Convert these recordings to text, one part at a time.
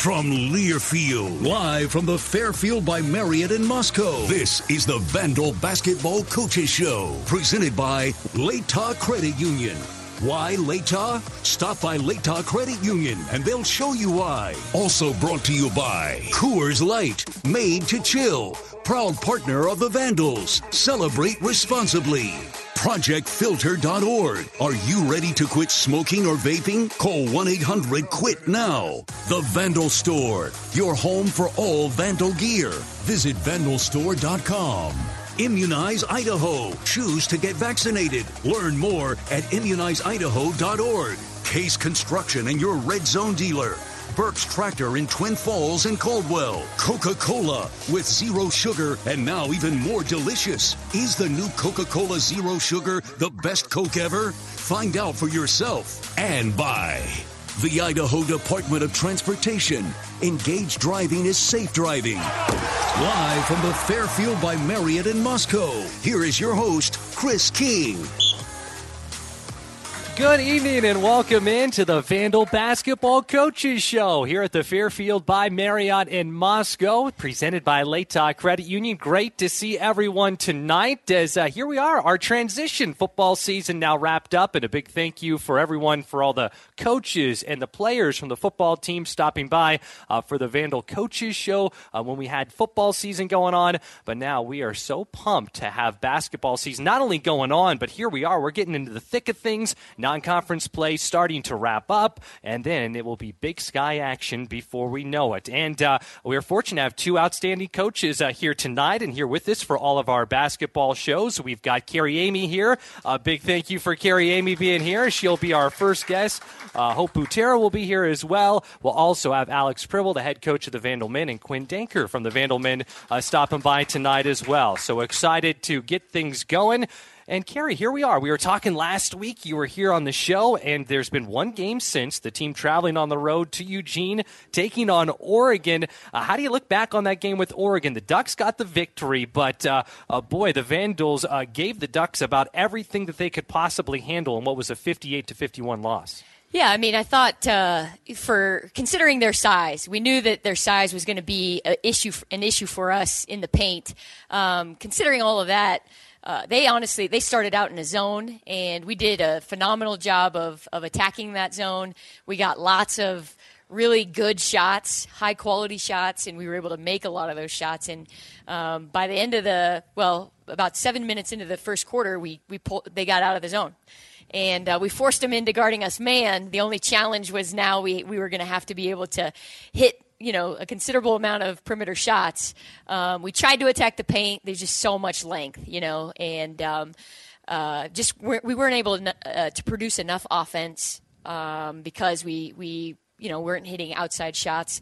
from Learfield, live from the Fairfield by Marriott in Moscow. This is the Vandal Basketball Coaches Show, presented by Latah Credit Union. Why Latah? Stop by Latah Credit Union and they'll show you why. Also brought to you by Coors Light, made to chill. Proud partner of the Vandals. Celebrate responsibly. ProjectFilter.org. Are you ready to quit smoking or vaping? Call 1 800 QUIT now. The Vandal Store, your home for all Vandal gear. Visit vandalstore.com. Immunize Idaho. Choose to get vaccinated. Learn more at immunizeidaho.org. Case Construction and your red zone dealer. Burke's Tractor in Twin Falls and Caldwell. Coca Cola with zero sugar and now even more delicious. Is the new Coca Cola Zero Sugar the best Coke ever? Find out for yourself and buy. The Idaho Department of Transportation. Engaged driving is safe driving. Live from the Fairfield by Marriott in Moscow, here is your host, Chris King. Good evening and welcome in to the Vandal Basketball Coaches Show here at the Fairfield by Marriott in Moscow, presented by Lake Credit Union. Great to see everyone tonight as uh, here we are, our transition football season now wrapped up, and a big thank you for everyone for all the coaches and the players from the football team stopping by uh, for the Vandal Coaches Show uh, when we had football season going on. But now we are so pumped to have basketball season not only going on, but here we are. We're getting into the thick of things. Non conference play starting to wrap up, and then it will be big sky action before we know it. And uh, we're fortunate to have two outstanding coaches uh, here tonight and here with us for all of our basketball shows. We've got Carrie Eighmey here. A big thank you for Carrie Eighmey being here. She'll be our first guest. Uh, Hope Butera will be here as well. We'll also have Alex Pribble, the head coach of the Vandalmen, and Quinn Denker from the Vandalmen uh, stopping by tonight as well. So excited to get things going. And Carrie, here we are. We were talking last week. You were here on the show, and there's been one game since the team traveling on the road to Eugene, taking on Oregon. Uh, how do you look back on that game with Oregon? The Ducks got the victory, but uh, uh, boy, the Vandals uh, gave the Ducks about everything that they could possibly handle in what was a 58 to 51 loss. Yeah, I mean, I thought uh, for considering their size, we knew that their size was going to be an issue, an issue for us in the paint. Um, considering all of that, uh, they honestly they started out in a zone, and we did a phenomenal job of of attacking that zone. We got lots of really good shots, high quality shots, and we were able to make a lot of those shots. And um, by the end of the well, about seven minutes into the first quarter, we we pulled, they got out of the zone. And uh, we forced them into guarding us man. The only challenge was now we, we were going to have to be able to hit you know a considerable amount of perimeter shots. Um, we tried to attack the paint. There's just so much length, you know, and um, uh, just we're, we were not able to, uh, to, produce enough offense um, because we we you know weren't hitting outside shots.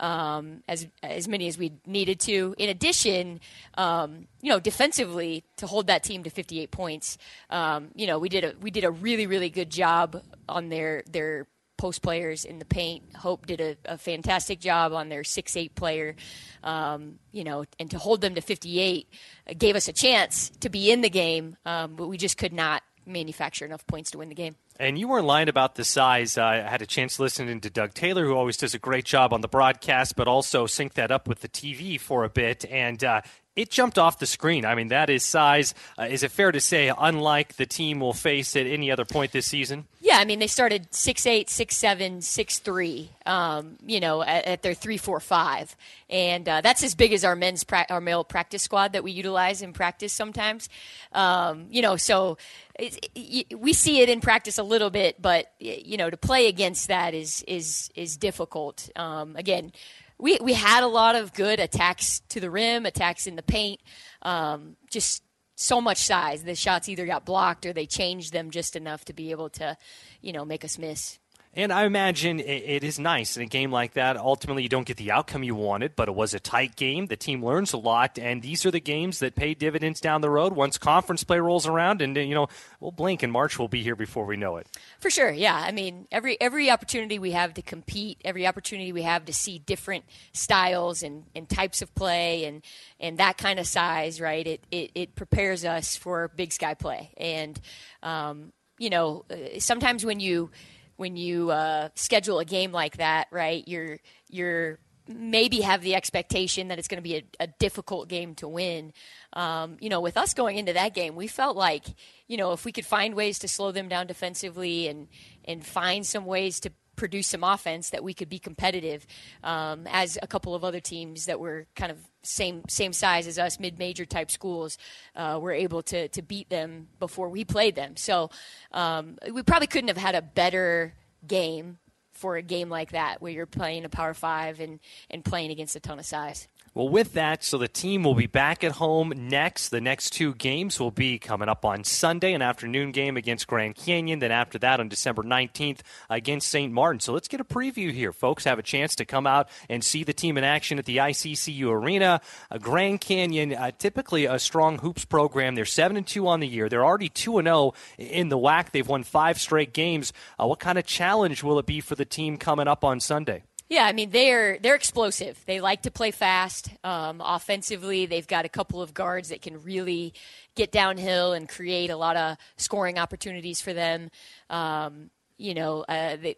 Um, as as many as we needed to. In addition, um, you know, defensively to hold that team to 58 points, um, you know, we did a we did a really really good job on their their post players in the paint. Hope did a, a fantastic job on their six eight player, um, you know, and to hold them to 58 uh, gave us a chance to be in the game, um, but we just could not manufacture enough points to win the game. And you weren't lying about the size. Uh, I had a chance to listen to Doug Taylor, who always does a great job on the broadcast, but also sync that up with the TV for a bit. And uh, it jumped off the screen. I mean, that is size. Uh, is it fair to say, unlike the team we'll face at any other point this season? Yeah, I mean, they started six eight, six seven, six three. Um, you know, at, at, their three four five, and uh, that's as big as our men's pra- our male practice squad that we utilize in practice sometimes. Um, you know, so it, it, we see it in practice a little bit, but you know, to play against that is is is difficult. Um, again we we had a lot of good attacks to the rim, attacks in the paint. Um, just so much size. The shots either got blocked or they changed them just enough to be able to, you know, make us miss. And I imagine it is nice in a game like that. Ultimately, you don't get the outcome you wanted, but it was a tight game. The team learns a lot, and these are the games that pay dividends down the road once conference play rolls around. And you know, we'll blink and March will be here before we know it. For sure, yeah. I mean, every every opportunity we have to compete, every opportunity we have to see different styles and, and types of play, and and that kind of size, right? It it, it prepares us for Big Sky play, and um, you know, uh, sometimes when you when you uh, schedule a game like that, right? You're you're maybe have the expectation that it's going to be a, a, difficult game to win. Um, you know, with us going into that game, we felt like you know if we could find ways to slow them down defensively and and find some ways to produce some offense that we could be competitive um, as a couple of other teams that were kind of same same size as us, mid major type schools, uh, were able to to beat them before we played them. So um, we probably couldn't have had a better game for a game like that where you're playing a power five and, and playing against a ton of size. Well, with that, so the team will be back at home next. The next two games will be coming up on Sunday, an afternoon game against Grand Canyon. Then after that, on December 19th, against St. Martin. So let's get a preview here. Folks have a chance to come out and see the team in action at the ICCU Arena. Uh, Grand Canyon, uh, typically a strong hoops program. They're 7 and 2 on the year. They're already 2 and 0 in the WAC. They've won five straight games. Uh, what kind of challenge will it be for the team coming up on Sunday? Yeah, I mean they're they're explosive. They like to play fast. Um, offensively, they've got a couple of guards that can really get downhill and create a lot of scoring opportunities for them. Um, you know, uh, they,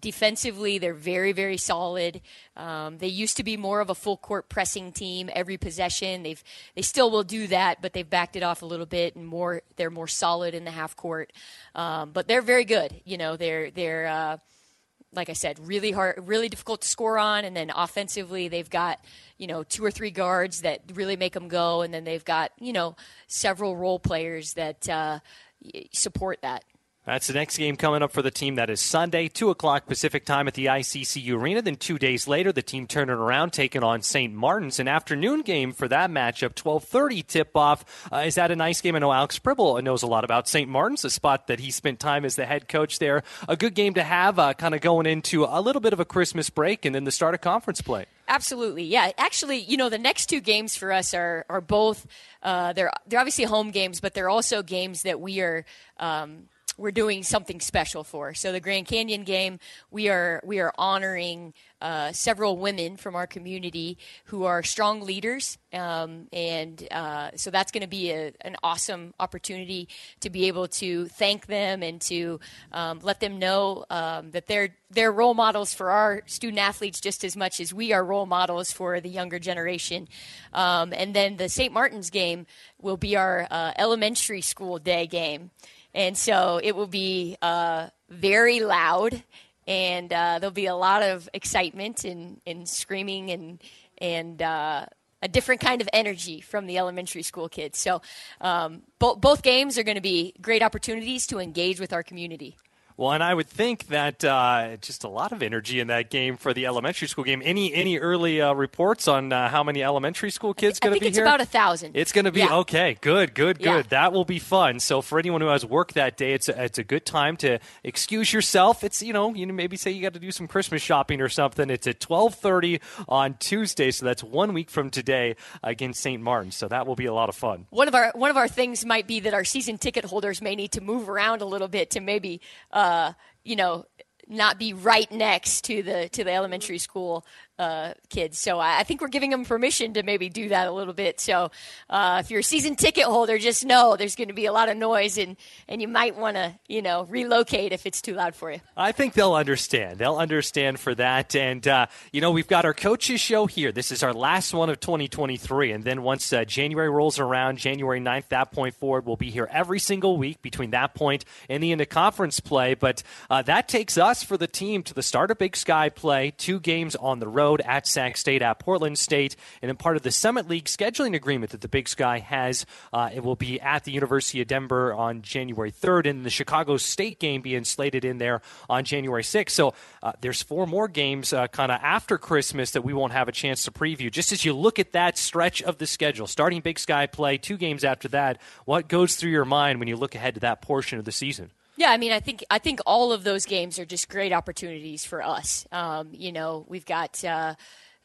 defensively they're very very solid. Um, they used to be more of a full court pressing team every possession. They've they still will do that, but they've backed it off a little bit and more. They're more solid in the half court, um, but they're very good. You know, they're they're uh, like I said, really hard, really difficult to score on. And then offensively, they've got you know two or three guards that really make them go, and then they've got you know several role players that uh, support that. That's the next game coming up for the team. That is Sunday, 2 o'clock Pacific time at the ICCU Arena. Then two days later, the team turning around, taking on St. Martin's. An afternoon game for that matchup, 1230 tip-off. Uh, is that a nice game? I know Alex Pribble knows a lot about St. Martin's, a spot that he spent time as the head coach there. A good game to have, uh, kind of going into a little bit of a Christmas break and then the start of conference play. Absolutely, yeah. Actually, you know, the next two games for us are are both uh, they're they're obviously home games, but they're also games that we are um, we're doing something special for. So the Grand Canyon game, we are we are honoring uh, several women from our community who are strong leaders, um, and uh, so that's going to be a, an awesome opportunity to be able to thank them and to um, let them know um, that they're they're role models for our student athletes just as much as we are role models for the younger generation. Um, and then the St. Martin's game will be our uh, elementary school day game. And so it will be uh, very loud, and uh, there'll be a lot of excitement and, and screaming and and uh, a different kind of energy from the elementary school kids. So um, bo- both games are going to be great opportunities to engage with our community. Well, and I would think that uh, just a lot of energy in that game for the elementary school game. Any any early uh, reports on uh, how many elementary school kids going to be it's here? It's about a thousand. It's going to be yeah. okay. Good, good, good. Yeah. That will be fun. So for anyone who has work that day, it's a, it's a good time to excuse yourself. It's you know you know maybe say you got to do some Christmas shopping or something. It's at twelve thirty on Tuesday, so that's one week from today against St. Martin. So that will be a lot of fun. One of our one of our things might be that our season ticket holders may need to move around a little bit to maybe. Uh, Uh, you know, not be right next to the to the elementary school uh, kids. So I, I, think we're giving them permission to maybe do that a little bit. So uh, if you're a season ticket holder, just know there's going to be a lot of noise, and and you might want to you know relocate if it's too loud for you. I think they'll understand. They'll understand for that. And uh, you know we've got our coaches show here. This is our last one of 2023, and then once uh, January rolls around, January 9th, that point forward, we'll be here every single week between that point and the end of conference play. But uh, that takes us for the team to the start of Big Sky play, two games on the road road at Sac State, at Portland State, and then part of the Summit League scheduling agreement that the Big Sky has. Uh, it will be at the University of Denver on January 3rd, and the Chicago State game being slated in there on January 6th. So uh, there's four more games uh, kind of after Christmas that we won't have a chance to preview. Just as you look at that stretch of the schedule, starting Big Sky play, two games after that, what goes through your mind when you look ahead to that portion of the season? Yeah, I mean, I think I think all of those games are just great opportunities for us. Um, you know, we've got uh,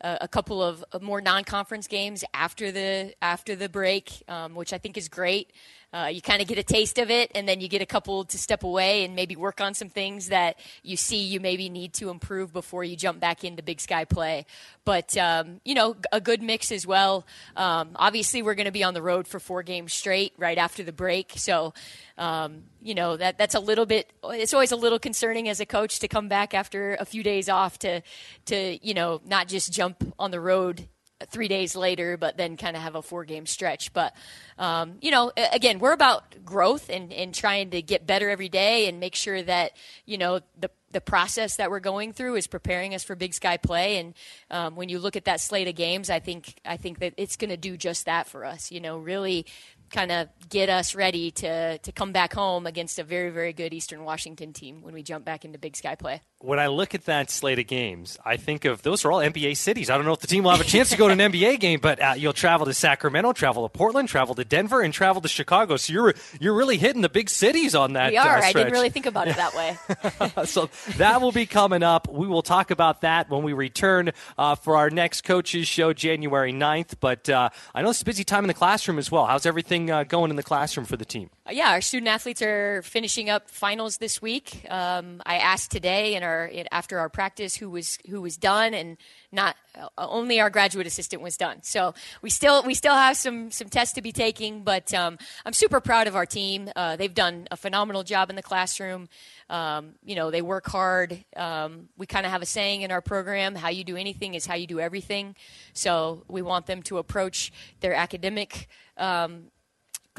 a couple of more non-conference games after the after the break, um, which I think is great. Uh, you kind of get a taste of it, and then you get a couple to step away and maybe work on some things that you see you maybe need to improve before you jump back into Big Sky play. But um, you know, a good mix as well. Um, obviously, we're going to be on the road for four games straight right after the break, so. Um, you know that that's a little bit. It's always a little concerning as a coach to come back after a few days off to to you know not just jump on the road three days later, but then kind of have a four game stretch. But, um, you know, again, we're about growth and, and trying to get better every day and make sure that, you know, the, the process that we're going through is preparing us for Big Sky play. And um, when you look at that slate of games, I think I think that it's going to do just that for us. You know, really kind of get us ready to to come back home against a very very good Eastern Washington team when we jump back into Big Sky play when I look at that slate of games, I think of those are all NBA cities. I don't know if the team will have a chance to go to an NBA game, but uh, you'll travel to Sacramento, travel to Portland, travel to Denver, and travel to Chicago. So you're you're really hitting the big cities on that. We are. Uh, I didn't really think about it that way. so that will be coming up. We will talk about that when we return uh, for our next coaches show, January 9th. But uh, I know it's a busy time in the classroom as well. How's everything uh, going in the classroom for the team? Yeah, our student athletes are finishing up finals this week. Um, I asked today and our after our practice who was who was done and not uh, only our graduate assistant was done. So we still we still have some some tests to be taking, but um, I'm super proud of our team. Uh, they've done a phenomenal job in the classroom. Um, you know, they work hard. Um, we kind of have a saying in our program: "How you do anything is how you do everything." So we want them to approach their academic um,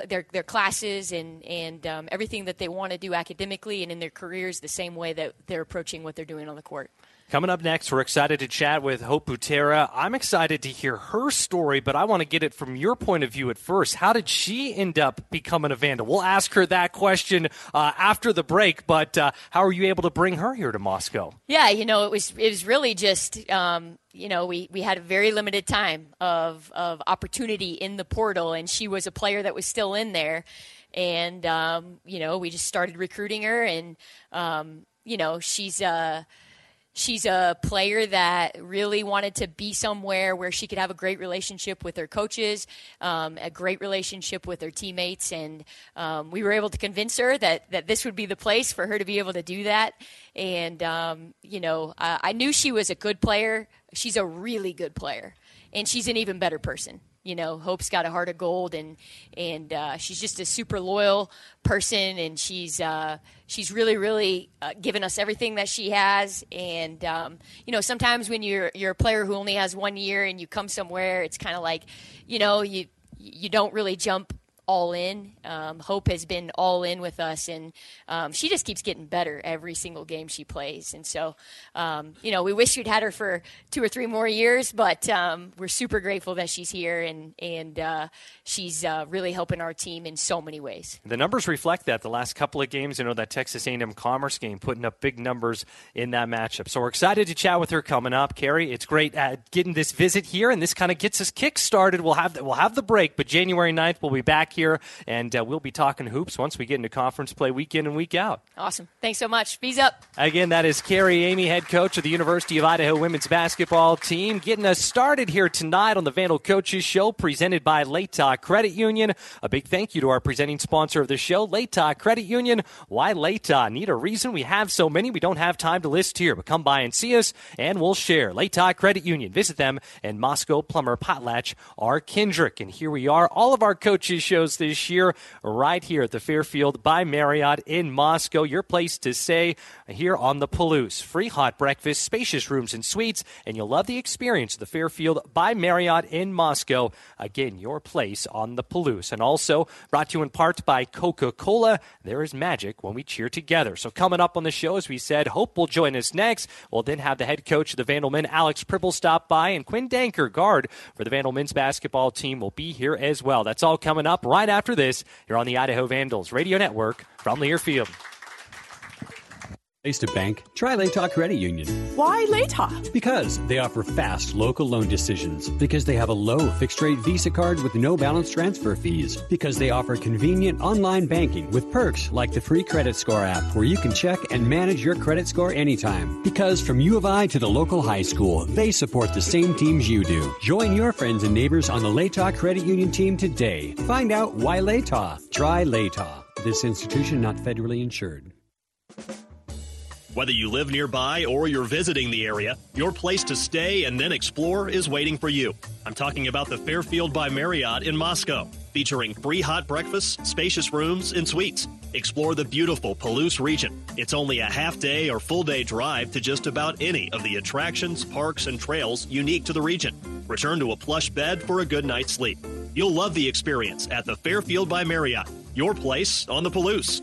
their their classes and and um, everything that they want to do academically and in their careers the same way that they're approaching what they're doing on the court. Coming up next, we're excited to chat with Hope Butera. I'm excited to hear her story, but I want to get it from your point of view at first. How did she end up becoming a Vandal? We'll ask her that question uh, after the break, but uh, how are you able to bring her here to Moscow? Yeah, you know, it was it was really just um, you know we, we had a very limited time of of opportunity in the portal, and she was a player that was still in there, and um, you know we just started recruiting her, and um, you know she's. Uh, She's a player that really wanted to be somewhere where she could have a great relationship with her coaches, um, a great relationship with her teammates, and um, we were able to convince her that, that this would be the place for her to be able to do that. And, um, you know, uh, I knew she was a good player. She's a really good player, and she's an even better person you know, Hope's got a heart of gold, and and uh, she's just a super loyal person, and she's uh, she's really really uh, given us everything that she has. And um, you know, sometimes when you're you're a player who only has one year and you come somewhere, it's kind of like, you know, you you don't really jump all in. Um, Hope has been all in with us, and um, she just keeps getting better every single game she plays. And so, um, you know, we wish we'd had her for two or three more years, but um, we're super grateful that she's here, and and uh, she's uh, really helping our team in so many ways. The numbers reflect that. The last couple of games, you know, that Texas A&M Commerce game, putting up big numbers in that matchup. So we're excited to chat with her coming up, Carrie. It's great uh, getting this visit here, and this kind of gets us kick started. We'll have the, we'll have the break, but January 9th we'll be back here, and uh, we'll be talking hoops once we get into conference play week in and week out. Awesome. Thanks so much. Bees up. Again, that is Carrie Eighmey, head coach of the University of Idaho women's basketball team, getting us started here tonight on the Vandal Coaches Show, presented by Latah Credit Union. A big thank you to our presenting sponsor of the show, Latah Credit Union. Why Latah? Need a reason? We have so many, we don't have time to list here, but come by and see us, and we'll share. Latah Credit Union. Visit them in Moscow, Plummer, Potlatch, or Kendrick. And here we are, all of our coaches shows this year, right here at the Fairfield by Marriott in Moscow. Your place to stay here on the Palouse. Free hot breakfast, spacious rooms and suites, and you'll love the experience of the Fairfield by Marriott in Moscow. Again, your place on the Palouse. And also brought to you in part by Coca Cola. There is magic when we cheer together. So, coming up on the show, as we said, Hope will join us next. We'll then have the head coach of the Vandalmen, Alex Pribble, stop by, and Quinn Denker, guard for the Vandal men's basketball team, will be here as well. That's all coming up right after this here on the Idaho Vandals Radio Network from Learfield. Place to bank? Try Latah Credit Union. Why Latah? Because they offer fast local loan decisions. Because they have a low fixed rate Visa card with no balance transfer fees. Because they offer convenient online banking with perks like the free credit score app where you can check and manage your credit score anytime. Because from U of I to the local high school, they support the same teams you do. Join your friends and neighbors on the Latah Credit Union team today. Find out why Latah. Try Latah. This institution not federally insured. Whether you live nearby or you're visiting the area, your place to stay and then explore is waiting for you. I'm talking about the Fairfield by Marriott in Moscow, featuring free hot breakfasts, spacious rooms, and suites. Explore the beautiful Palouse region. It's only a half day or full day drive to just about any of the attractions, parks, and trails unique to the region. Return to a plush bed for a good night's sleep. You'll love the experience at the Fairfield by Marriott, your place on the Palouse.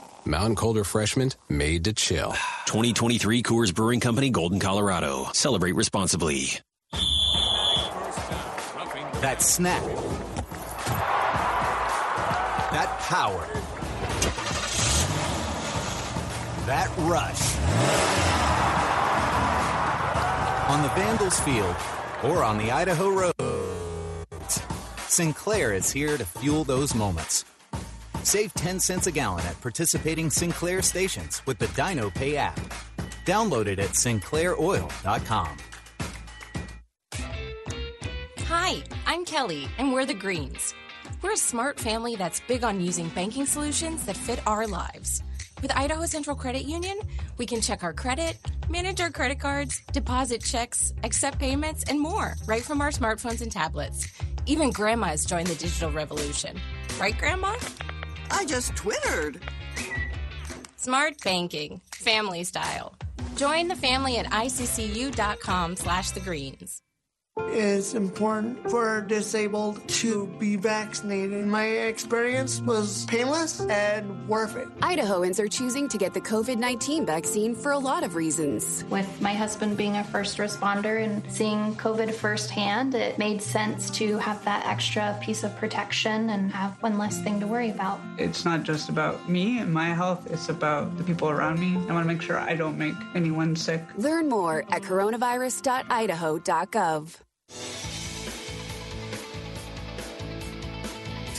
Mountain Cold Refreshment made to chill. 2023 Coors Brewing Company, Golden, Colorado. Celebrate responsibly. That snap. That power. That rush. On the Vandals field or on the Idaho road, Sinclair is here to fuel those moments. Save 10 cents a gallon at participating Sinclair stations with the Dino Pay app. Download it at sinclairoil.com. Hi, I'm Kelly, and we're the Greens. We're a smart family that's big on using banking solutions that fit our lives. With Idaho Central Credit Union, we can check our credit, manage our credit cards, deposit checks, accept payments, and more right from our smartphones and tablets. Even grandma's joined the digital revolution. Right, Grandma? I just twittered. Smart banking, family style. Join the family at iccu.com slash the greens. It's important for disabled to be vaccinated. My experience was painless and worth it. Idahoans are choosing to get the COVID 19 vaccine for a lot of reasons. With my husband being a first responder and seeing COVID firsthand, it made sense to have that extra piece of protection and have one less thing to worry about. It's not just about me and my health, it's about the people around me. I want to make sure I don't make anyone sick. Learn more at coronavirus.idaho.gov you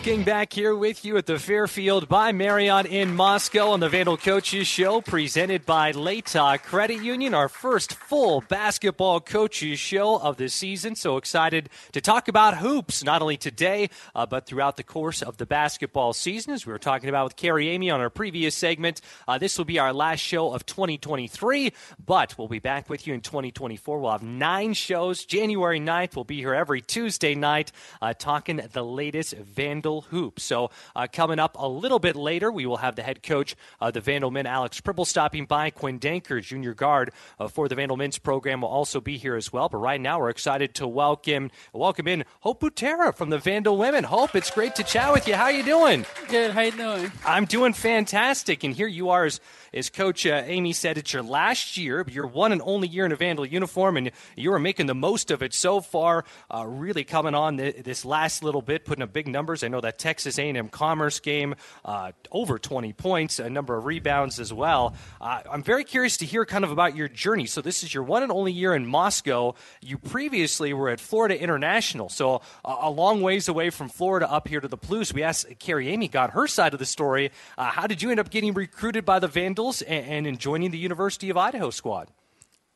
King back here with you at the Fairfield by Marriott in Moscow on the Vandal Coaches Show, presented by Latah Credit Union, our first full basketball coaches show of the season. So excited to talk about hoops, not only today, uh, but throughout the course of the basketball season. As we were talking about with Carrie Eighmey on our previous segment, uh, this will be our last show of 2023, but we'll be back with you in 2024. We'll have nine shows. January 9th, we'll be here every Tuesday night uh, talking the latest Vandal hoops. So, uh, coming up a little bit later, we will have the head coach of the Vandal Men, Alex Pribble, stopping by. Quinn Denker, junior guard uh, for the Vandal Men's program, will also be here as well. But right now, we're excited to welcome welcome in Hope Butera from the Vandal Women. Hope, it's great to chat with you. How you doing? Good. How you doing? I'm doing fantastic. And here you are as as Coach uh, Eighmey said, it's your last year, your one and only year in a Vandal uniform, and you are making the most of it so far. Uh, really coming on th- this last little bit, putting up big numbers. I know that Texas A&M Commerce game, uh, over 20 points, a number of rebounds as well. Uh, I'm very curious to hear kind of about your journey. So this is your one and only year in Moscow. You previously were at Florida International, so a long ways away from Florida up here to the Palouse. We asked Carrie Eighmey got her side of the story. Uh, how did you end up getting recruited by the Vandals? and, and joining the University of Idaho squad?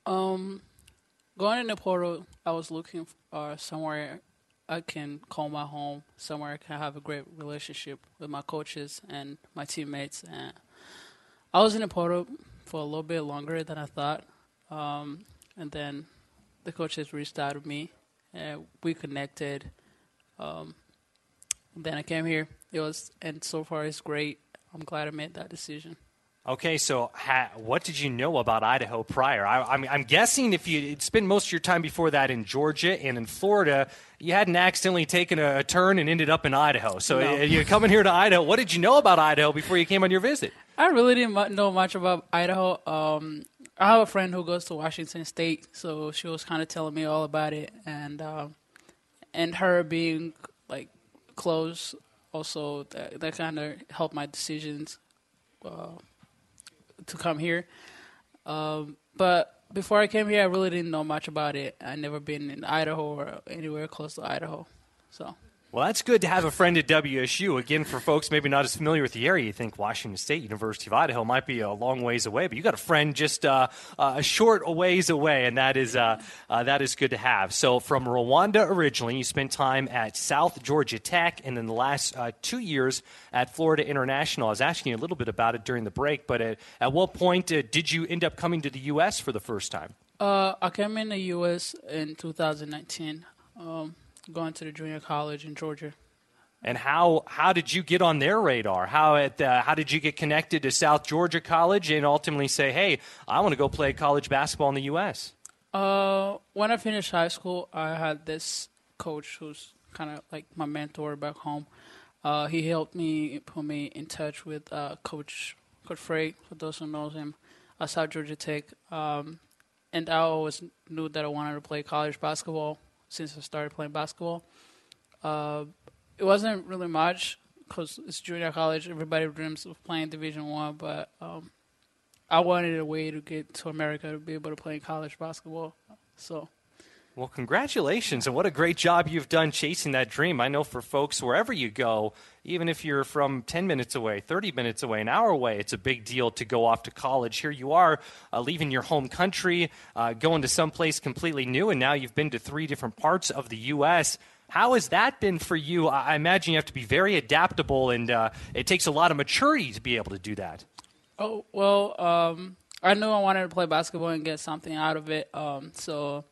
Um, going into portal, I was looking uh, somewhere I can call my home, somewhere I can have a great relationship with my coaches and my teammates. And I was in the portal for a little bit longer than I thought, um, and then the coaches reached out to me, and we connected. Um, then I came here. It was, and so far it's great. I'm glad I made that decision. Okay, so ha- what did you know about Idaho prior? I, am I'm guessing if you spent most of your time before that in Georgia and in Florida, you hadn't accidentally taken a, a turn and ended up in Idaho. So no. you're coming here to Idaho. What did you know about Idaho before you came on your visit? I really didn't know much about Idaho. Um, I have a friend who goes to Washington State, so she was kind of telling me all about it, and uh, and her being like close also that, that kind of helped my decisions. Uh, to come here. Um, but before I came here, I really didn't know much about it. I never been in Idaho or anywhere close to Idaho, so. Well, that's good to have a friend at WSU. Again, for folks maybe not as familiar with the area, you think Washington State, University of Idaho might be a long ways away, but you got a friend just uh, uh, a short ways away, and that is uh, uh, that is good to have. So, from Rwanda originally, you spent time at South Georgia Tech, and then the last uh, two years at Florida International. I was asking you a little bit about it during the break, but at, at what point uh, did you end up coming to the U.S. for the first time? I came in the U.S. in 2019. Um, going to the junior college in Georgia. And how how did you get on their radar? How at uh, how did you get connected to South Georgia College and ultimately say, "Hey, I want to go play college basketball in the U.S." Uh, when I finished high school, I had this coach who's kind of like my mentor back home. Uh, he helped me put me in touch with uh, Coach Coach Frey, for those who knows him, at South Georgia Tech. Um, and I always knew that I wanted to play college basketball since I started playing basketball. Uh, it wasn't really much because it's junior college. Everybody dreams of playing Division One, but um, I wanted a way to get to America to be able to play in college basketball. So well, congratulations, and what a great job you've done chasing that dream. I know for folks wherever you go, even if you're from 10 minutes away, 30 minutes away, an hour away, it's a big deal to go off to college. Here you are, uh, leaving your home country, uh, going to someplace completely new, and now you've been to three different parts of the U.S. How has that been for you? I imagine you have to be very adaptable, and uh, it takes a lot of maturity to be able to do that. Oh, well, um, I knew I wanted to play basketball and get something out of it. Um, so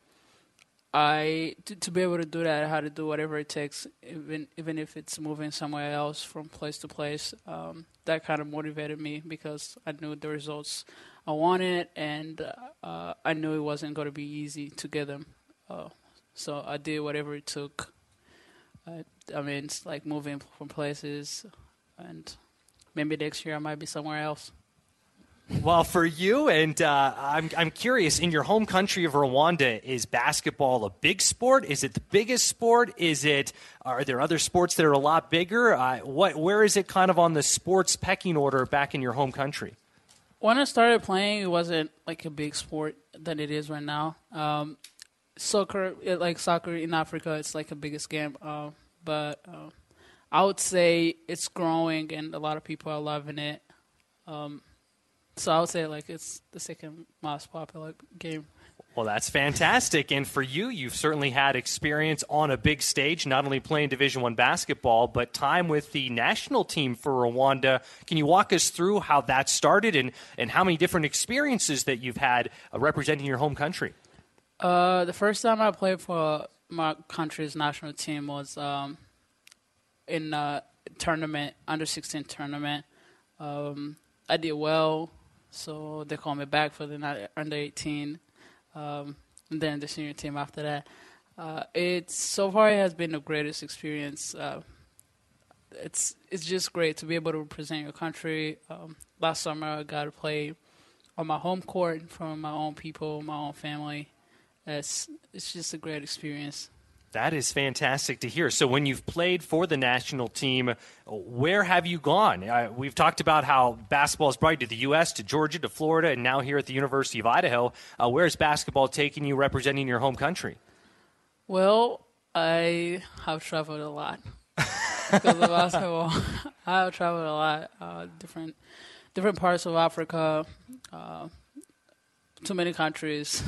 I to, to, be able to do that, I had to do whatever it takes, even even if it's moving somewhere else from place to place. Um, that kind of motivated me because I knew the results I wanted, and uh, I knew it wasn't going to be easy to get them. Uh, So I did whatever it took. I, I mean, it's like moving from places, and maybe next year I might be somewhere else. Well, for you, and uh, I'm, I'm curious, in your home country of Rwanda, is basketball a big sport? Is it the biggest sport? Is it? Are there other sports that are a lot bigger? Uh, what? Where is it kind of on the sports pecking order back in your home country? When I started playing, it wasn't like a big sport than it is right now. Um, soccer, like soccer in Africa, it's like a biggest game. Uh, but uh, I would say it's growing, and a lot of people are loving it. Um, so I would say like it's the second most popular game. Well, that's fantastic, and for you, you've certainly had experience on a big stage, not only playing Division One basketball, but time with the national team for Rwanda. Can you walk us through how that started and, and how many different experiences that you've had uh, representing your home country? Uh, the first time I played for my country's national team was um, in a tournament, under 16 tournament. Um, I did well. So they called me back for the under 18, um, and then the senior team after that. Uh, it's so far it has been the greatest experience. Uh, it's it's just great to be able to represent your country. Um, last summer I got to play on my home court of my own people, my own family. It's it's just a great experience. That is fantastic to hear. So, when you've played for the national team, where have you gone? Uh, we've talked about how basketball has brought you to the U.S., to Georgia, to Florida, and now here at the University of Idaho. Uh, where is basketball taking you representing your home country? Well, I have traveled a lot because of basketball. I have traveled a lot, uh, different different parts of Africa, uh, too many countries.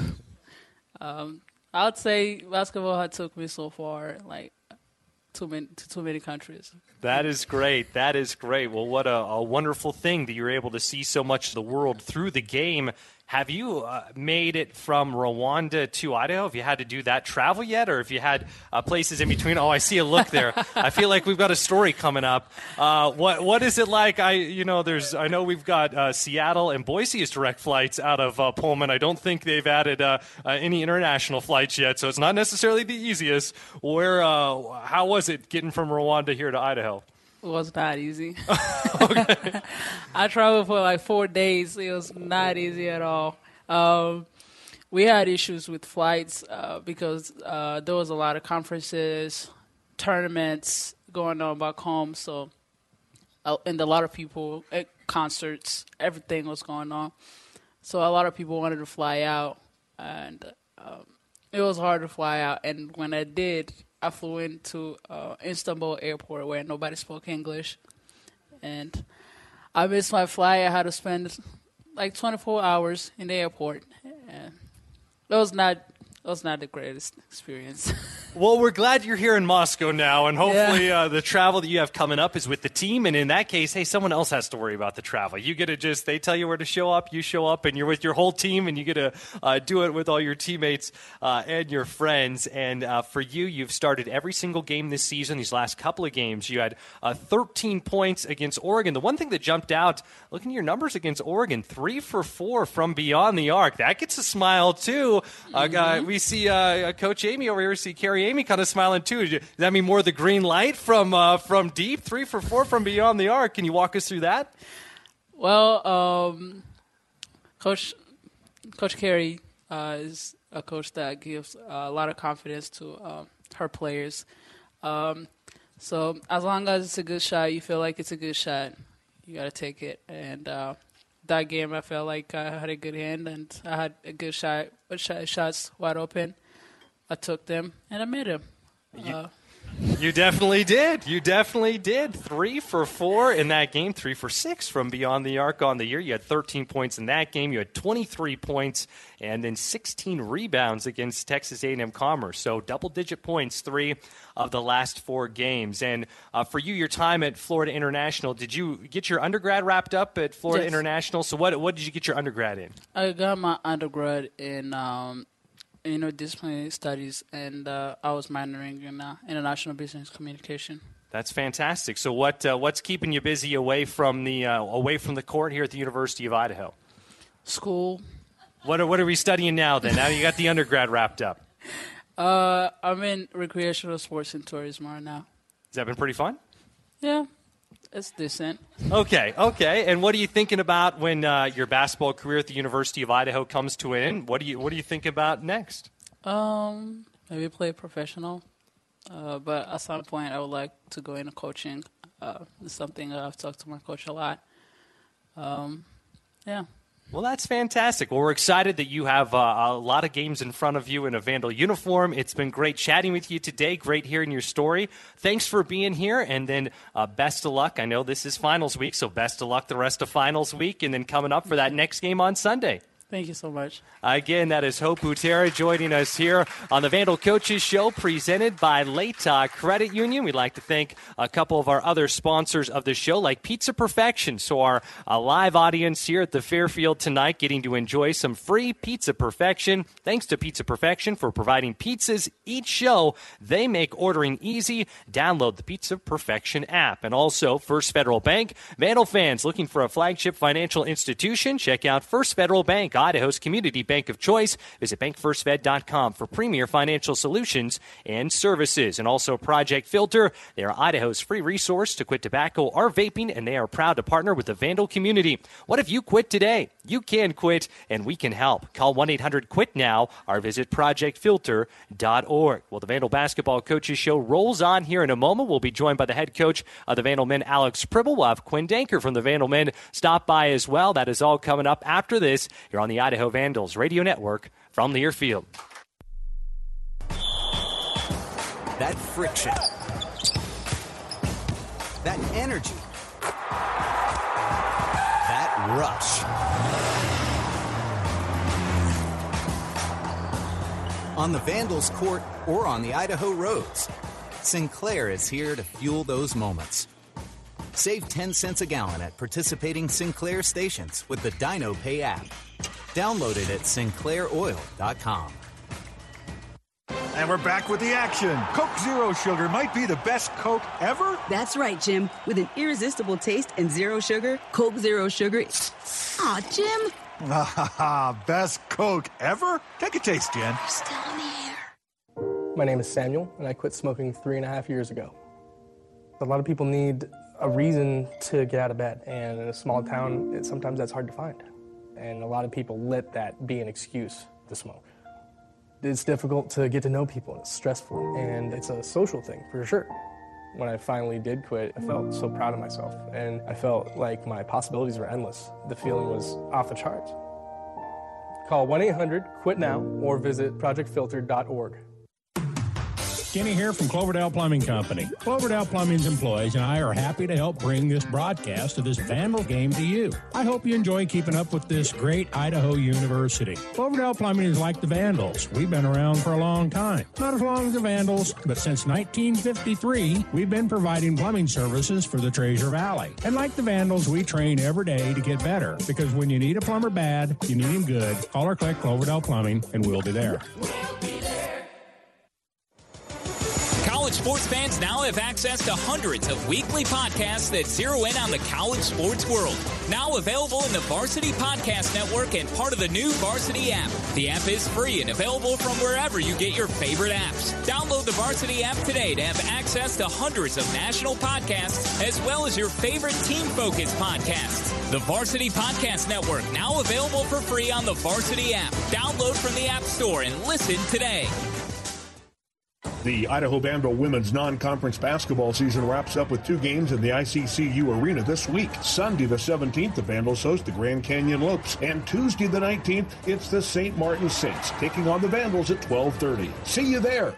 Um, I would say basketball had took me so far, like too many to too many countries. That is great. That is great. Well, what a, a wonderful thing that you're able to see so much of the world through the game. Have you uh, made it from Rwanda to Idaho? Have you had to do that travel yet, or if you had uh, places in between? Oh, I see a look there. I feel like we've got a story coming up. Uh, what what is it like? I you know there's I know we've got uh, Seattle and Boise as direct flights out of uh, Pullman. I don't think they've added uh, any international flights yet, so it's not necessarily the easiest. Where how was it getting from Rwanda here to Idaho? Was not easy. I traveled for like four days. It was not easy at all. Um, we had issues with flights uh, because uh, there was a lot of conferences, tournaments going on back home. So, uh, and a lot of people at concerts, everything was going on. So a lot of people wanted to fly out, and um, it was hard to fly out. And when I did, I flew into uh, Istanbul airport where nobody spoke English, and I missed my flight. I had to spend like 24 hours in the airport, and it was not was not the greatest experience. well, we're glad you're here in Moscow now, and hopefully yeah. uh, the travel that you have coming up is with the team. And in that case, hey, someone else has to worry about the travel. You get to just they tell you where to show up, you show up, and you're with your whole team, and you get to uh, do it with all your teammates uh, and your friends. And uh, for you, you've started every single game this season. These last couple of games, you had uh, 13 points against Oregon. The one thing that jumped out, looking at your numbers against Oregon, three for four from beyond the arc. That gets a smile too. Uh, mm-hmm. we see uh, Coach Eighmey over here. See Carrie Eighmey kind of smiling too. Does that mean more of the green light from uh, from deep? Three for four from beyond the arc. Can you walk us through that? Well, um, Coach Coach Carrie uh, is a coach that gives a lot of confidence to uh, her players. Um, so as long as it's a good shot, you feel like it's a good shot, you got to take it. And uh, that game, I felt like I had a good hand and I had a good shot, shots wide open. I took them and I made them. You, uh, you definitely did. You definitely did. Three for four in that game. Three for six from beyond the arc on the year. You had 13 points in that game. You had 23 points and then 16 rebounds against Texas A&M Commerce. So double-digit points, three of the last four games. And uh, for you, your time at Florida International, did you get your undergrad wrapped up at Florida yes. International? So what what did you get your undergrad in? I got my undergrad in. Um, you know, disciplinary studies, and uh, I was minoring in uh, international business communication. That's fantastic. So, what uh, what's keeping you busy away from the uh, away from the court here at the University of Idaho? School. What are, what are we studying now? Then now you got the undergrad wrapped up. Uh, I'm in recreational sports and tourism right now. Has that been pretty fun? Yeah, it's decent. Okay, okay. And what are you thinking about when uh, your basketball career at the University of Idaho comes to an end? What do you What do you think about next? Um, maybe play professional. Uh, but at some point, I would like to go into coaching. Uh, it's something I've talked to my coach a lot. Um, yeah. Well, that's fantastic. Well, we're excited that you have uh, a lot of games in front of you in a Vandal uniform. It's been great chatting with you today. Great hearing your story. Thanks for being here, and then uh, best of luck. I know this is finals week, so best of luck the rest of finals week, and then coming up for that next game on Sunday. Thank you so much. Again, that is Hope Butera joining us here on the Vandal Coaches Show, presented by Latah Credit Union. We'd like to thank a couple of our other sponsors of the show, like Pizza Perfection. So, our uh, live audience here at the Fairfield tonight getting to enjoy some free Pizza Perfection. Thanks to Pizza Perfection for providing pizzas each show. They make ordering easy. Download the Pizza Perfection app. And also, First Federal Bank. Vandal fans looking for a flagship financial institution, check out First Federal Bank. Idaho's community bank of choice. Visit bankfirstfed.com for premier financial solutions and services. And also Project Filter. They are Idaho's free resource to quit tobacco or vaping, and they are proud to partner with the Vandal community. What if you quit today? You can quit, and we can help. Call 1 800 QUIT NOW or visit projectfilter.org. Well, the Vandal Basketball Coaches Show rolls on here in a moment. We'll be joined by the head coach of the Vandal men, Alex Pribble. We'll have Quinn Denker from the Vandal men stop by as well. That is all coming up after this. You're on the Idaho Vandals Radio Network from the Airfield. That friction. That energy. That rush. On the Vandals court or on the Idaho roads, Sinclair is here to fuel those moments. Save 10 cents a gallon at participating Sinclair stations with the Dino Pay app. Download it at sinclairoil.com. And we're back with the action. Coke Zero Sugar might be the best Coke ever. That's right, Jim. With an irresistible taste and zero sugar, Coke Zero Sugar. Aw, Jim. Ah, best Coke ever? Take a taste, Jen. You're still in the air. My name is Samuel, and I quit smoking three and a half years ago. A lot of people need a reason to get out of bed, and in a small town, it, sometimes that's hard to find. And a lot of people let that be an excuse to smoke. It's difficult to get to know people, it's stressful, and it's a social thing for sure. When I finally did quit, I felt so proud of myself, and I felt like my possibilities were endless. The feeling was off the charts. Call 1 800 QUIT NOW or visit projectfilter.org. Kenny here from Cloverdale Plumbing Company. Cloverdale Plumbing's employees and I are happy to help bring this broadcast of this Vandal game to you. I hope you enjoy keeping up with this great Idaho University. Cloverdale Plumbing is like the Vandals. We've been around for a long time. Not as long as the Vandals, but since 1953, we've been providing plumbing services for the Treasure Valley. And like the Vandals, we train every day to get better because when you need a plumber bad, you need him good. Call or click Cloverdale Plumbing and we'll be there. College sports fans now have access to hundreds of weekly podcasts that zero in on the college sports world. Now available in the Varsity Podcast Network and part of the new Varsity app. The app is free and available from wherever you get your favorite apps. Download the Varsity app today to have access to hundreds of national podcasts as well as your favorite team focused podcasts. The Varsity Podcast Network now available for free on the Varsity app. Download from the App Store and listen today. The Idaho Vandal women's non-conference basketball season wraps up with two games in the ICCU arena this week. Sunday the 17th, the Vandals host the Grand Canyon Lopes, and Tuesday the 19th, it's the St. Martin Saints taking on the Vandals at 12:30. See you there.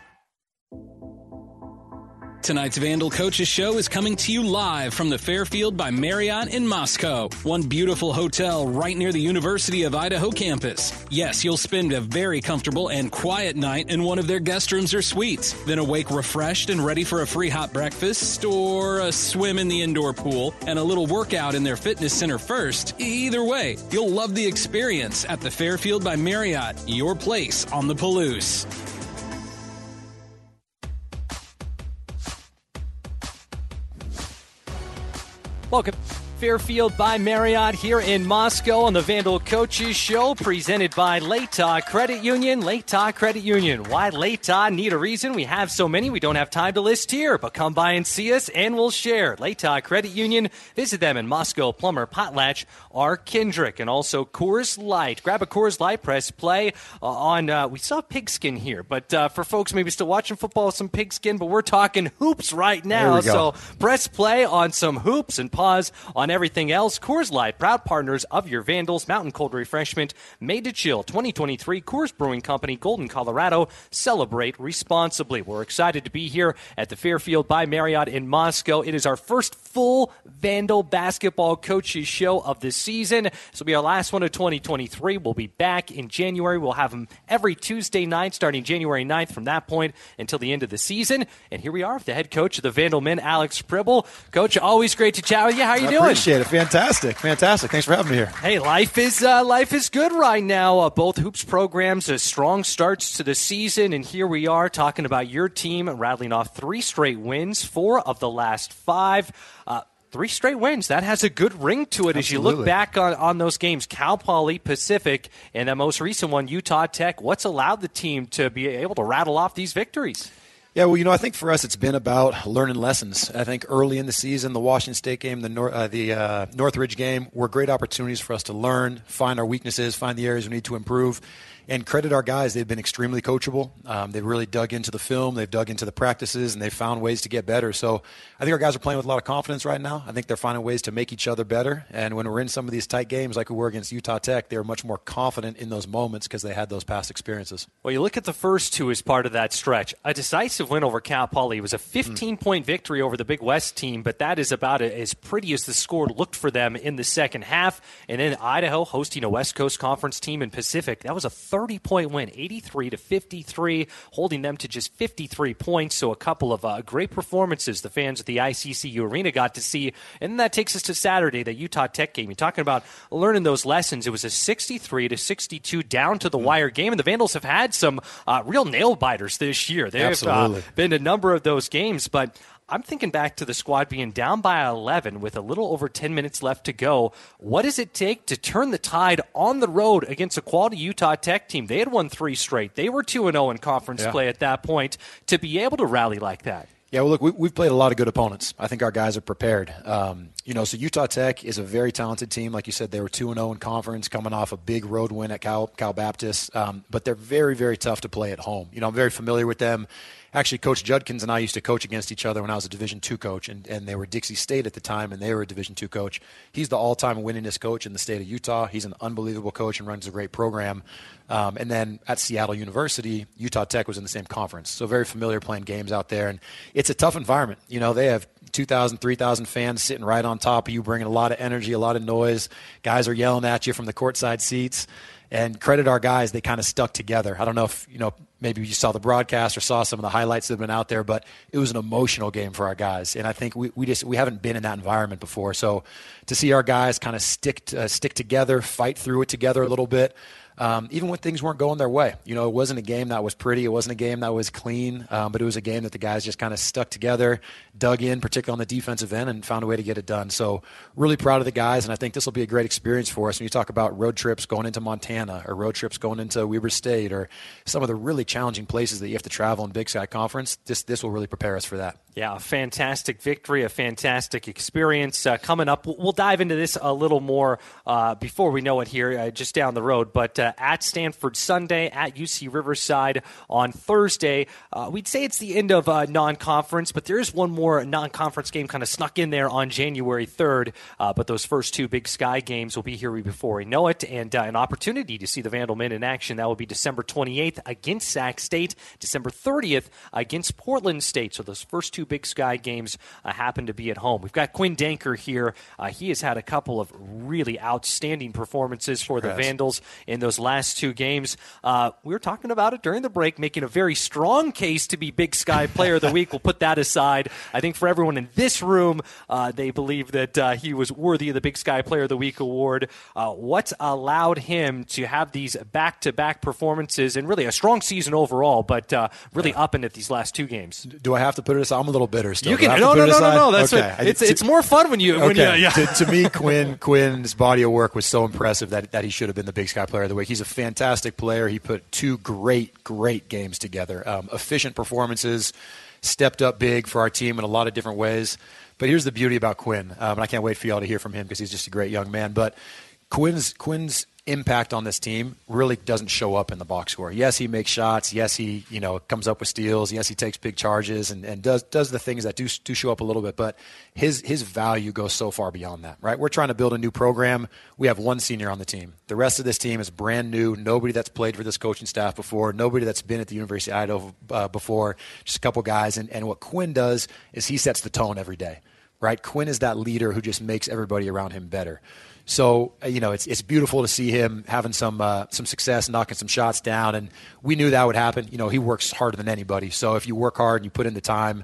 Tonight's Vandal Coaches Show is coming to you live from the Fairfield by Marriott in Moscow, one beautiful hotel right near the University of Idaho campus. Yes, you'll spend a very comfortable and quiet night in one of their guest rooms or suites, then awake refreshed and ready for a free hot breakfast or a swim in the indoor pool and a little workout in their fitness center first. Either way, you'll love the experience at the Fairfield by Marriott, your place on the Palouse. Welcome. Fairfield by Marriott here in Moscow on the Vandal Coaches Show, presented by Latah Credit Union. Latah Credit Union. Why Latah need a reason? We have so many we don't have time to list here, but come by and see us and we'll share. Latah Credit Union. Visit them in Moscow, Plummer, Potlatch, or Kendrick, and also Coors Light. Grab a Coors Light, press play uh, on. Uh, we saw pigskin here, but uh, for folks maybe still watching football, some pigskin, but we're talking hoops right now. So press play on some hoops and pause on everything else. Coors Light, proud partners of your Vandals, Mountain Cold Refreshment, made to chill. 2023 Coors Brewing Company, Golden, Colorado. Celebrate responsibly. We're excited to be here at the Fairfield by Marriott in Moscow. It is our first full Vandal basketball coaches show of the season. This will be our last one of 2023. We'll be back in January. We'll have them every Tuesday night starting January 9th from that point until the end of the season. And here we are with the head coach of the Vandal men, Alex Pribble. Coach, always great to chat with you. How are you I doing? Appreciate it. Fantastic. Fantastic. Thanks for having me here. Hey, life is uh, life is good right now. Uh, both hoops programs, a strong starts to the season, and here we are talking about your team rattling off three straight wins, four of the last five. Uh, Three straight wins. That has a good ring to it as you look back on, on those games. Cal Poly, Pacific, and that most recent one, Utah Tech. What's allowed the team to be able to rattle off these victories? Yeah, well, you know, I think for us it's been about learning lessons. I think early in the season, the Washington State game, the Nor- uh, the uh, Northridge game were great opportunities for us to learn, find our weaknesses, find the areas we need to improve, and credit our guys. They've been extremely coachable. Um, they've really dug into the film, they've dug into the practices, and they've found ways to get better. So I think our guys are playing with a lot of confidence right now. I think they're finding ways to make each other better. And when we're in some of these tight games, like we were against Utah Tech, they were much more confident in those moments because they had those past experiences. Well, you look at the first two as part of that stretch. A decisive win over Cal Poly was a 15 point victory over the Big West team, but that is about as pretty as the score looked for them in the second half. And then Idaho hosting a West Coast Conference team in Pacific. That was a 30 point win, 83 to 53, holding them to just 53 points. So a couple of uh, great performances the fans at the ICCU Arena got to see. And that takes us to Saturday, the Utah Tech game. You're talking about learning those lessons. It was a 63 to 62 down to the wire game, and the Vandals have had some uh, real nail biters this year. They've uh, been a number of those games, but. I'm thinking back to the squad being down by 11 with a little over 10 minutes left to go. What does it take to turn the tide on the road against a quality Utah Tech team? They had won three straight. They were 2 0 in conference Yeah. play at that point. To be able to rally like that. Yeah, well, look, we, we've played a lot of good opponents. I think our guys are prepared. Um, you know, so Utah Tech is a very talented team. Like you said, they were 2 0 in conference, coming off a big road win at Cal, Cal Baptist. Um, but they're very, very tough to play at home. You know, I'm very familiar with them. Actually, Coach Judkins and I used to coach against each other when I was a Division two coach, and, and they were Dixie State at the time, and they were a Division two coach. He's the all-time winningest coach in the state of Utah. He's an unbelievable coach and runs a great program. Um, and then at Seattle University, Utah Tech was in the same conference, so very familiar playing games out there. And it's a tough environment. You know, they have 2,000, 3,000 fans sitting right on top of you, bringing a lot of energy, a lot of noise. Guys are yelling at you from the courtside seats. And credit our guys, they kind of stuck together. I don't know if, you know, maybe you saw the broadcast or saw some of the highlights that have been out there, but it was an emotional game for our guys. And I think we, we just we haven't been in that environment before. So to see our guys kind of stick uh, stick together, fight through it together a little bit, um, even when things weren't going their way. You know, it wasn't a game that was pretty. It wasn't a game that was clean, um, but it was a game that the guys just kind of stuck together, dug in, particularly on the defensive end, and found a way to get it done. So, really proud of the guys, and I think this will be a great experience for us when you talk about road trips going into Montana or road trips going into Weber State or some of the really challenging places that you have to travel in Big Sky Conference. This this will really prepare us for that. Yeah, a fantastic victory, a fantastic experience uh, coming up. We'll, dive into this a little more uh, before we know it here, uh, just down the road. But uh, at Stanford Sunday, at UC Riverside on Thursday, uh, we'd say it's the end of uh, non-conference, but there is one more non-conference game kind of snuck in there on January 3rd. Uh, but those first two Big Sky games will be here before we know it, and an opportunity to see the Vandal men in action. That will be December 28th against Sac State, December 30th against Portland State. So those first two Big Sky games uh, happen to be at home. We've got Quinn Denker here. Uh, he has had a couple of really outstanding performances for the Vandals in those last two games. Uh, we were talking about it during the break, making a very strong case to be Big Sky Player of the Week. We'll put that aside. I think for everyone in this room, uh, they believe that uh, he was worthy of the Big Sky Player of the Week award. Uh, what allowed him to have these back-to-back performances and really a strong season overall, but uh, really up in it these last two games? Do I have to put it aside? I'm a little bitter still. You can no no no no no. That's okay. what, it's it's more fun when you when Okay. you yeah. to, to me, Quinn Quinn's body of work was so impressive that, that he should have been the Big Sky Player of the Week. He's a fantastic player. He put two great, great games together. Um, efficient performances, stepped up big for our team in a lot of different ways. But here's the beauty about Quinn, um, and I can't wait for y'all to hear from him because he's just a great young man. But Quinn's Quinn's impact on this team really doesn't show up in the box score. Yes, he makes shots. Yes, he you know comes up with steals. Yes, he takes big charges and, and does does the things that do do show up a little bit. But his his value goes so far beyond that. Right? We're trying to build a new program. We have one senior on the team. The rest of this team is brand new. Nobody that's played for this coaching staff before. Nobody that's been at the University of Idaho uh, before. Just a couple guys. And and what Quinn does is he sets the tone every day. Right? Quinn is that leader who just makes everybody around him better. So uh, you know, it's it's beautiful to see him having some uh, some success, knocking some shots down, and we knew that would happen. You know, he works harder than anybody. So if you work hard and you put in the time,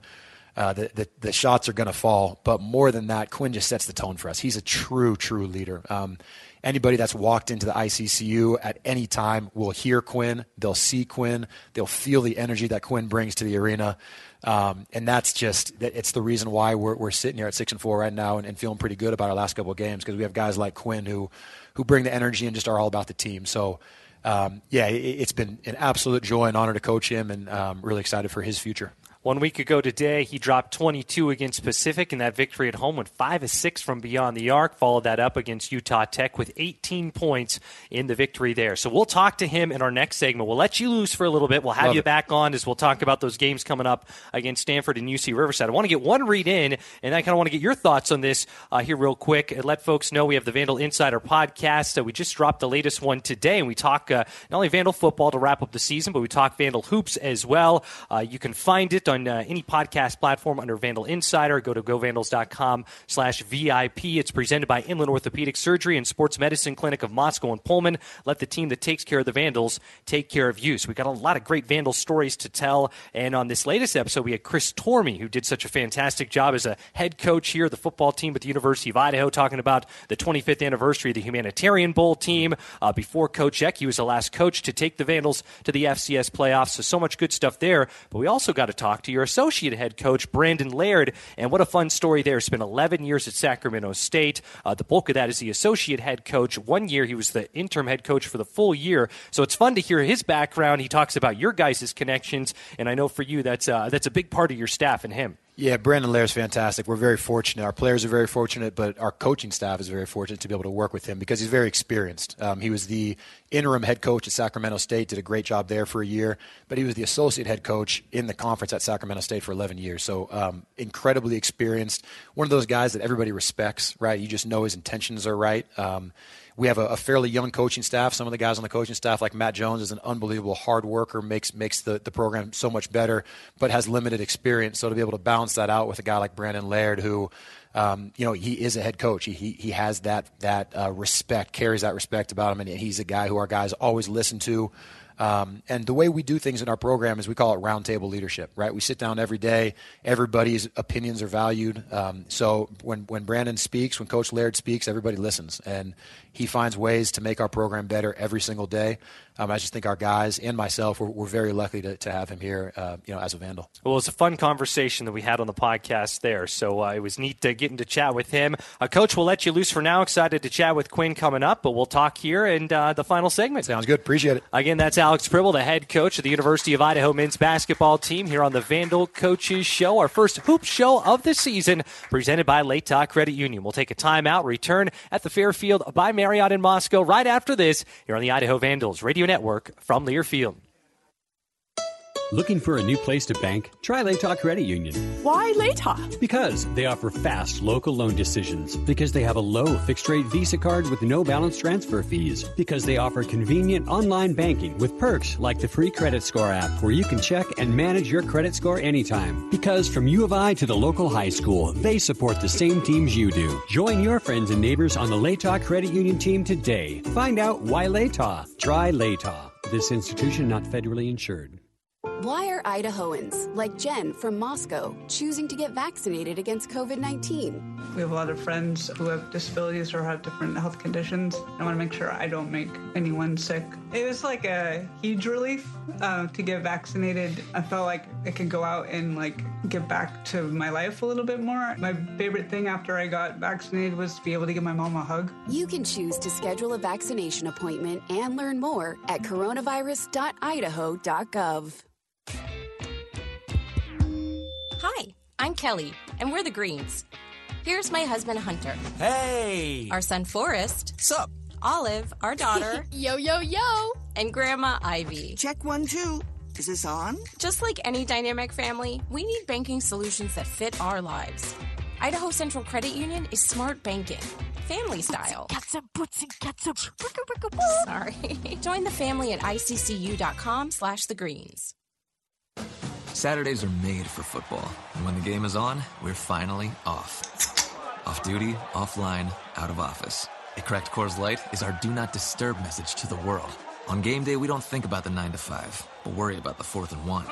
uh, the, the the shots are going to fall. But more than that, Quinn just sets the tone for us. He's a true true leader. Um, anybody that's walked into the ICCU at any time will hear Quinn. They'll see Quinn. They'll feel the energy that Quinn brings to the arena. Um, and that's just it's the reason why we're, we're sitting here at six and four right now and, and feeling pretty good about our last couple of games because we have guys like Quinn who who bring the energy and just are all about the team. So um, yeah, it, it's been an absolute joy and honor to coach him, and um, really excited for his future. One week ago today, he dropped 22 against Pacific in that victory at home, went 5 of 6 from beyond the arc, followed that up against Utah Tech with 18 points in the victory there. So we'll talk to him in our next segment. We'll let you loose for a little bit. We'll have Love you it. back on as we'll talk about those games coming up against Stanford and UC Riverside. I want to get one read in, and I kind of want to get your thoughts on this uh, here real quick and let folks know we have the Vandal Insider podcast. Uh, we just dropped the latest one today, and we talk uh, not only Vandal football to wrap up the season, but we talk Vandal hoops as well. Uh, you can find it on uh, any podcast platform under Vandal Insider. Go to govandals.com slash VIP. It's presented by Inland Orthopedic Surgery and Sports Medicine Clinic of Moscow and Pullman. Let the team that takes care of the Vandals take care of you. So we got a lot of great Vandal stories to tell. And on this latest episode, we had Chris Tormey, who did such a fantastic job as a head coach here, the football team at the University of Idaho, talking about the 25th anniversary of the Humanitarian Bowl team. Uh, before Coach Eck, he was the last coach to take the Vandals to the FCS playoffs. So, so much good stuff there. But we also got to talk to your associate head coach, Brandon Laird. And what a fun story there. Spent 11 years at Sacramento State. Uh, the bulk of that is the associate head coach. One year he was the interim head coach for the full year. So it's fun to hear his background. He talks about your guys' connections. And I know for you, that's, uh, that's a big part of your staff and him. Yeah, Brandon Laird's fantastic. We're very fortunate. Our players are very fortunate, but our coaching staff is very fortunate to be able to work with him because he's very experienced. Um, he was the interim head coach at Sacramento State, did a great job there for a year, but he was the associate head coach in the conference at Sacramento State for 11 years. So um, incredibly experienced. One of those guys that everybody respects, right? You just know his intentions are right. Um, we have a, a, fairly young coaching staff. Some of the guys on the coaching staff, like Matt Jones, is an unbelievable hard worker, makes makes the, the program so much better, but has limited experience. So to be able to balance that out with a guy like Brandon Laird, who um, you know, he is a head coach. He he, he has that that uh, respect, carries that respect about him, and he's a guy who our guys always listen to. Um, and the way we do things in our program is we call it roundtable leadership, right? We sit down every day. Everybody's opinions are valued. Um, so when, when Brandon speaks, when Coach Laird speaks, everybody listens. And he finds ways to make our program better every single day. Um, I just think our guys and myself, we're, we're very lucky to, to have him here, uh, you know, as a Vandal. Well, it was a fun conversation that we had on the podcast there. So uh, it was neat to getting to chat with him. Uh, Coach, we'll let you loose for now. Excited to chat with Quinn coming up, but we'll talk here in uh, the final segment. Sounds good. Appreciate it. Again, that's Alex Pribble, the head coach of the University of Idaho men's basketball team here on the Vandal Coaches Show, our first hoop show of the season, presented by Latah Credit Union. We'll take a timeout, return at the Fairfield by Marriott in Moscow right after this here on the Idaho Vandals Radio Network from Learfield. Looking for a new place to bank? Try Latah Credit Union. Why Latah? Because they offer fast local loan decisions. Because they have a low fixed rate Visa card with no balance transfer fees. Because they offer convenient online banking with perks like the free credit score app where you can check and manage your credit score anytime. Because from U of I to the local high school, they support the same teams you do. Join your friends and neighbors on the Latah Credit Union team today. Find out why Latah. Try Latah. This institution not federally insured. Why are Idahoans, like Jen from Moscow, choosing to get vaccinated against COVID 19? We have a lot of friends who have disabilities or have different health conditions. I want to make sure I don't make anyone sick. It was like a huge relief uh, to get vaccinated. I felt like I could go out and like get back to my life a little bit more. My favorite thing after I got vaccinated was to be able to give my mom a hug. You can choose to schedule a vaccination appointment and learn more at coronavirus.idaho.gov. Hi, I'm Kelly, and we're the Greens. Here's my husband, Hunter. Hey! Our son, Forrest. Sup? Olive, our daughter. yo, yo, yo! And Grandma Ivy. Check one, two. Is this on? Just like any dynamic family, we need banking solutions that fit our lives. Idaho Central Credit Union is smart banking, family style. Ketchup, puts and ketchup. Sorry. Join the family at iccu.com slash the greens. Saturdays are made for football. And when the game is on, we're finally off. Off duty, offline, out of office. A cracked Coors Light is our do not disturb message to the world. On game day, we don't think about the 9 to 5, but worry about the 4th and 1.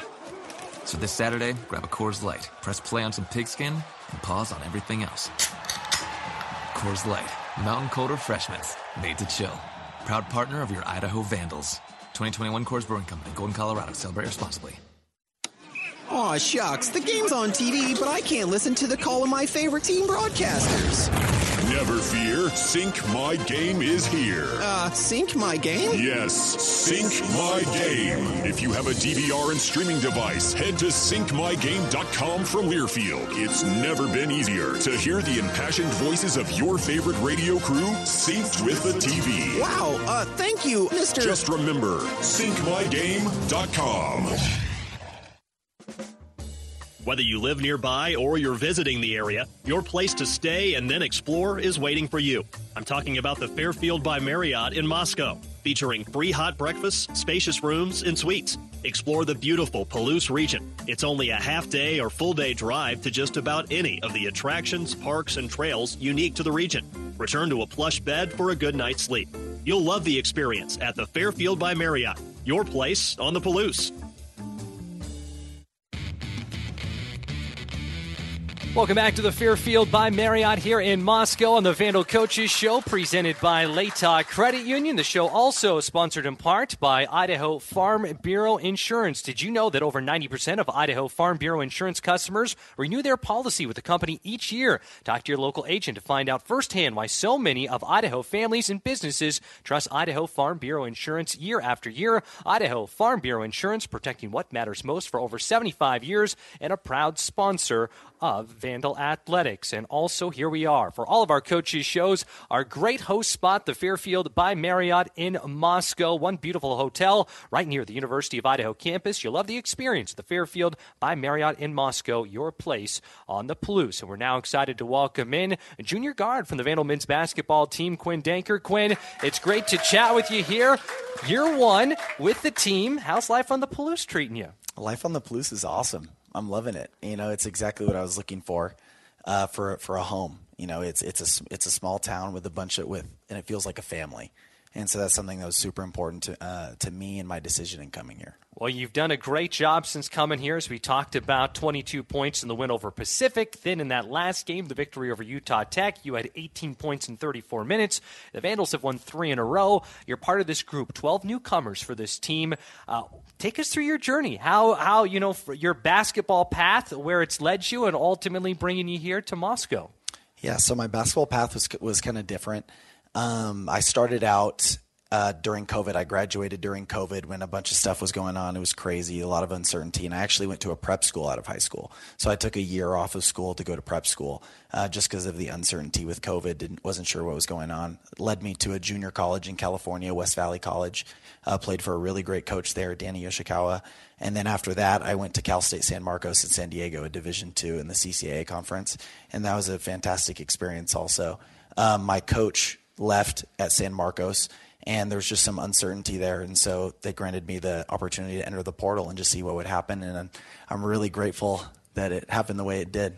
So this Saturday, grab a Coors Light, press play on some pigskin, and pause on everything else. Coors Light, mountain cold refreshments, made to chill. Proud partner of your Idaho Vandals. 2021 Coors Brewing Company, Golden, Colorado. Celebrate responsibly. Aw, shucks. The game's on TV, but I can't listen to the call of my favorite team broadcasters. Never fear, Sync My Game is here. Uh, sync my game? Yes, Sync My Game. If you have a DVR and streaming device, head to syncmygame.com from Learfield. It's never been easier to hear the impassioned voices of your favorite radio crew synced with the TV. Wow, uh, thank you, Mr. Just remember, syncmygame.com. Whether you live nearby or you're visiting the area, your place to stay and then explore is waiting for you. I'm talking about the Fairfield by Marriott in Moscow, featuring free hot breakfasts, spacious rooms, and suites. Explore the beautiful Palouse region. It's only a half day or full day drive to just about any of the attractions, parks, and trails unique to the region. Return to a plush bed for a good night's sleep. You'll love the experience at the Fairfield by Marriott, your place on the Palouse. Welcome back to the Fairfield by Marriott here in Moscow on the Vandal Coaches Show, presented by Latah Credit Union. The show also sponsored in part by Idaho Farm Bureau Insurance. Did you know that over 90% of Idaho Farm Bureau Insurance customers renew their policy with the company each year? Talk to your local agent to find out firsthand why so many of Idaho families and businesses trust Idaho Farm Bureau Insurance year after year. Idaho Farm Bureau Insurance, protecting what matters most for over 75 years, and a proud sponsor of Vandal Athletics. And also, here we are for all of our coaches' shows, our great host spot, the Fairfield by Marriott in Moscow. One beautiful hotel right near the University of Idaho campus. You'll love the experience. The Fairfield by Marriott in Moscow, your place on the Palouse. And we're now excited to welcome in a junior guard from the Vandal men's basketball team, Quinn Denker. Quinn, it's great to chat with you here. Year one with the team. How's life on the Palouse treating you? Life on the Palouse is awesome. I'm loving it. You know, it's exactly what I was looking for uh, for for a home. You know, it's it's a it's a small town with a bunch of with, and it feels like a family. And so that's something that was super important to uh, to me and my decision in coming here. Well, you've done a great job since coming here, as we talked about 22 points in the win over Pacific. Then in that last game, the victory over Utah Tech, you had 18 points in 34 minutes. The Vandals have won three in a row. You're part of this group, 12 newcomers for this team. Uh, take us through your journey. How, how you know, your basketball path, where it's led you, and ultimately bringing you here to Moscow. Yeah, so my basketball path was was kind of different. Um, I started out uh, during COVID. I graduated during COVID when a bunch of stuff was going on. It was crazy, a lot of uncertainty. And I actually went to a prep school out of high school. So I took a year off of school to go to prep school uh, just because of the uncertainty with COVID. Didn't, wasn't sure what was going on. It led me to a junior college in California, West Valley College. Uh, played for a really great coach there, Danny Yoshikawa. And then after that, I went to Cal State San Marcos in San Diego, a Division two in the CCAA conference. And that was a fantastic experience also. Um, my coach left at San Marcos and there was just some uncertainty there. And so they granted me the opportunity to enter the portal and just see what would happen. And I'm really grateful that it happened the way it did.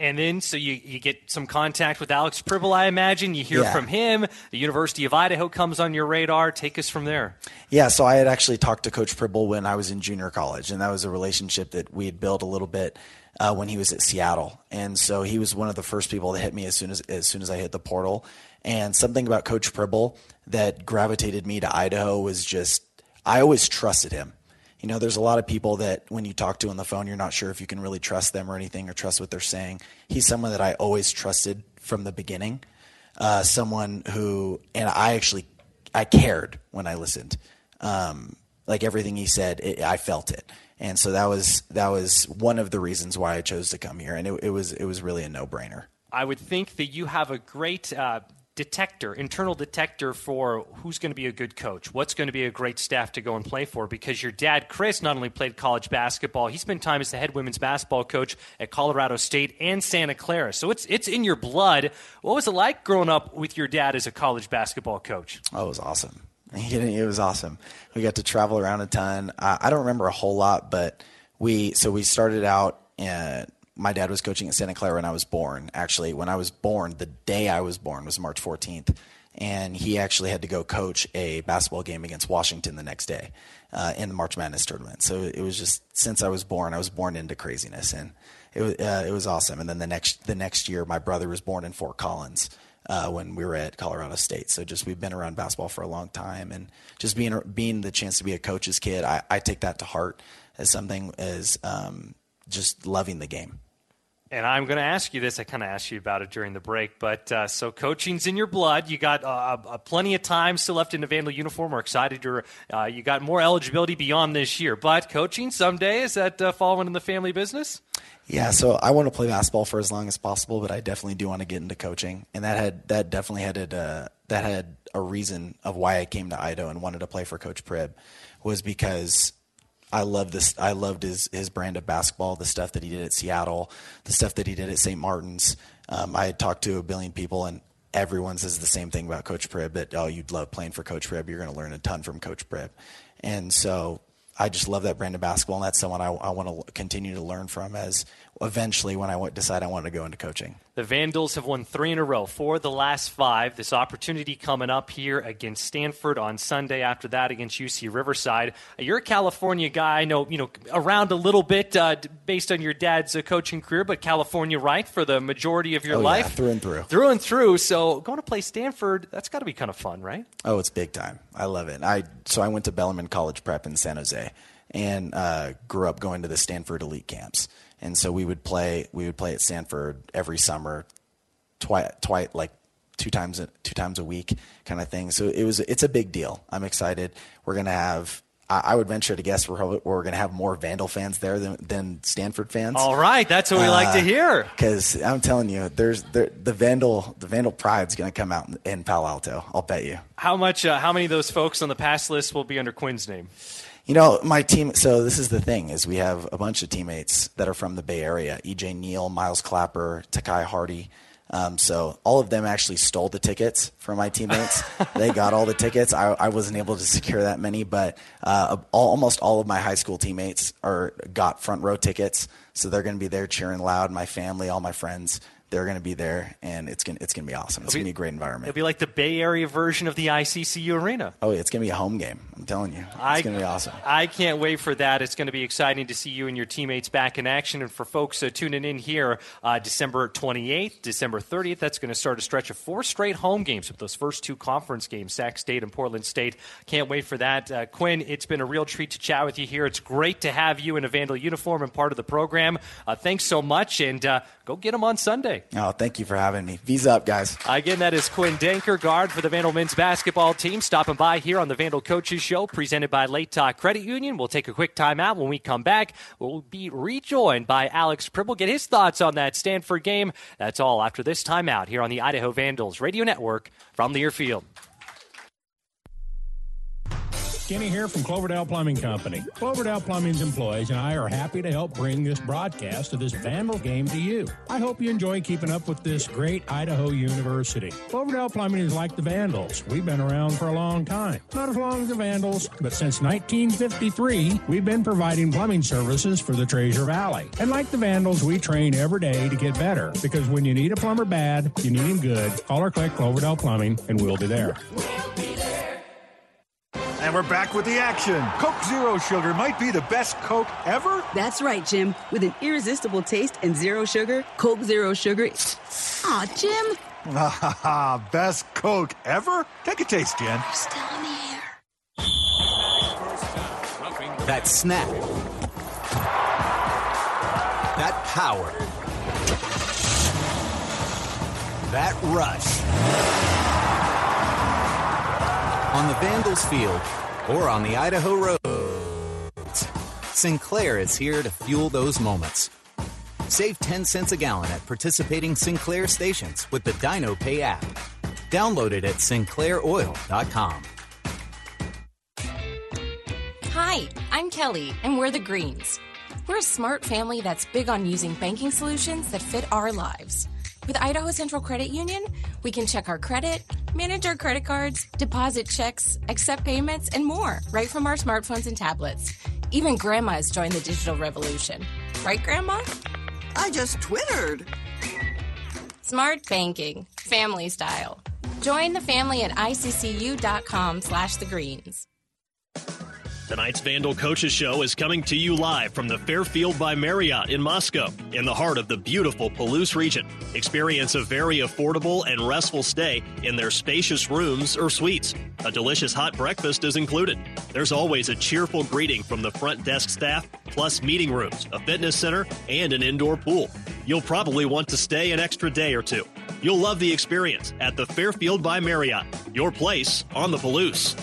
And then, so you, you get some contact with Alex Pribble, I imagine. You hear Yeah. from him. The University of Idaho comes on your radar. Take us from there. Yeah, so I had actually talked to Coach Pribble when I was in junior college, and that was a relationship that we had built a little bit uh, when he was at Seattle. And so he was one of the first people that hit me as soon as as soon as I hit the portal. And something about Coach Pribble that gravitated me to Idaho was just I always trusted him. You know, there's a lot of people that when you talk to on the phone, you're not sure if you can really trust them or anything or trust what they're saying. He's someone that I always trusted from the beginning. Uh, someone who, and I actually, I cared when I listened. Um, like everything he said, it, I felt it, and so that was that was one of the reasons why I chose to come here, and it, it was it was really a no brainer. I would think that you have a great uh, detector, internal detector for who's going to be a good coach, what's going to be a great staff to go and play for. Because your dad, Chris, not only played college basketball, he spent time as the head women's basketball coach at Colorado State and Santa Clara. So it's it's in your blood. What was it like growing up with your dad as a college basketball coach? Oh, it was awesome. It was awesome. We got to travel around a ton. I, I don't remember a whole lot, but we so we started out. Uh, my dad was coaching at Santa Clara when I was born. Actually, when I was born, the day I was born was March 14th, and he actually had to go coach a basketball game against Washington the next day uh, in the March Madness tournament. So it was just since I was born, I was born into craziness, and it was uh, it was awesome. And then the next the next year, my brother was born in Fort Collins uh, when we were at Colorado State. So just we've been around basketball for a long time, and just being being the chance to be a coach's kid, I, I take that to heart as something as um, just loving the game. And I'm going to ask you this. I kind of asked you about it during the break, but uh, so coaching's in your blood. You got uh, uh, plenty of time still left in the Vandal uniform. We're excited. You're, uh, you got more eligibility beyond this year, but coaching someday is that uh, falling in the family business? Yeah, so I want to play basketball for as long as possible, but I definitely do want to get into coaching, and that had that definitely had uh, that had a reason of why I came to Idaho and wanted to play for Coach Prib, was because I love this. I loved his his brand of basketball, the stuff that he did at Seattle, the stuff that he did at St. Martin's. Um, I had talked to a billion people, and everyone says the same thing about Coach Prib. That oh, you'd love playing for Coach Prib. You're going to learn a ton from Coach Prib, and so I just love that brand of basketball, and that's someone I, I want to continue to learn from as eventually when I decide I want to go into coaching. The Vandals have won three in a row, four of the last five. This opportunity coming up here against Stanford on Sunday. After that, against UC Riverside. You're a California guy. I know you know around a little bit uh, based on your dad's uh, coaching career, but California, right, for the majority of your Oh, yeah, life, through and through. through and through. So going to play Stanford, that's got to be kind of fun, right? Oh, it's big time. I love it. I so I went to Bellarmine College Prep in San Jose, and uh, grew up going to the Stanford elite camps. And so we would play. We would play at Stanford every summer, twice, twice, like two times, a, two times a week, kind of thing. So it was. It's a big deal. I'm excited. We're gonna have. I, I would venture to guess we're we're gonna have more Vandal fans there than, than Stanford fans. All right, that's what we like to hear. Because I'm telling you, there's there, the Vandal the Vandal pride's gonna come out in, in Palo Alto. I'll bet you. How much? Uh, how many of those folks on the pass list will be under Quinn's name? You know, my team. So this is the thing: is we have a bunch of teammates that are from the Bay Area. EJ Neal, Miles Clapper, Takai Hardy. Um, so all of them actually stole the tickets from my teammates. they got all the tickets. I, I wasn't able to secure that many, but uh, all, almost all of my high school teammates are got front row tickets. So they're going to be there cheering loud. My family, all my friends, they're going to be there, and it's going to it's going to be awesome. It's going to be- a great environment. It'll be like the Bay Area version of the ICCU arena. Oh, it's going to be a home game. I'm telling you, it's going to be awesome. I can't wait for that. It's going to be exciting to see you and your teammates back in action. And for folks uh, tuning in here, uh, December 28th, December 30th, that's going to start a stretch of four straight home games with those first two conference games, Sac State and Portland State. Can't wait for that. Uh, Quinn, it's been a real treat to chat with you here. It's great to have you in a Vandal uniform and part of the program. Uh, thanks so much, and uh, go get them on Sunday. Oh, thank you for having me. Visa up, guys. Again, that is Quinn Denker, guard for the Vandal men's basketball team, stopping by here on the Vandal Coaches Show, presented by Latah Credit Union. We'll take a quick timeout. When we come back, we'll be rejoined by Alex Pribble. Get his thoughts on that Stanford game. That's all after this timeout here on the Idaho Vandals Radio Network from Learfield. Kenny here from Cloverdale Plumbing Company. Cloverdale Plumbing's employees and I are happy to help bring this broadcast of this Vandal game to you. I hope you enjoy keeping up with this great Idaho University. Cloverdale Plumbing is like the Vandals. We've been around for a long time. Not as long as the Vandals, but since 1953, we've been providing plumbing services for the Treasure Valley. And like the Vandals, we train every day to get better because when you need a plumber bad, you need him good. Call or click Cloverdale Plumbing and we'll be there. And we're back with the action. Coke Zero Sugar might be the best Coke ever. That's right, Jim. With an irresistible taste and zero sugar, Coke Zero Sugar. Aw, Jim. Ah, best Coke ever? Take a taste, Jen. Still in the air. That snap. That power. That rush. On the Vandals field or on the Idaho roads, Sinclair is here to fuel those moments. Save 10 cents a gallon at participating Sinclair stations with the Dino Pay app. Download it at sinclairoil.com. Hi, I'm Kelly, and we're the Greens. We're a smart family that's big on using banking solutions that fit our lives. With Idaho Central Credit Union, we can check our credit, manage our credit cards, deposit checks, accept payments, and more right from our smartphones and tablets. Even Grandma has joined the digital revolution. Right, Grandma? I just twittered. Smart banking, family style. Join the family at iccu.com slash the greens. Tonight's Vandal Coaches Show is coming to you live from the Fairfield by Marriott in Moscow, in the heart of the beautiful Palouse region. Experience a very affordable and restful stay in their spacious rooms or suites. A delicious hot breakfast is included. There's always a cheerful greeting from the front desk staff, plus meeting rooms, a fitness center, and an indoor pool. You'll probably want to stay an extra day or two. You'll love the experience at the Fairfield by Marriott, your place on the Palouse.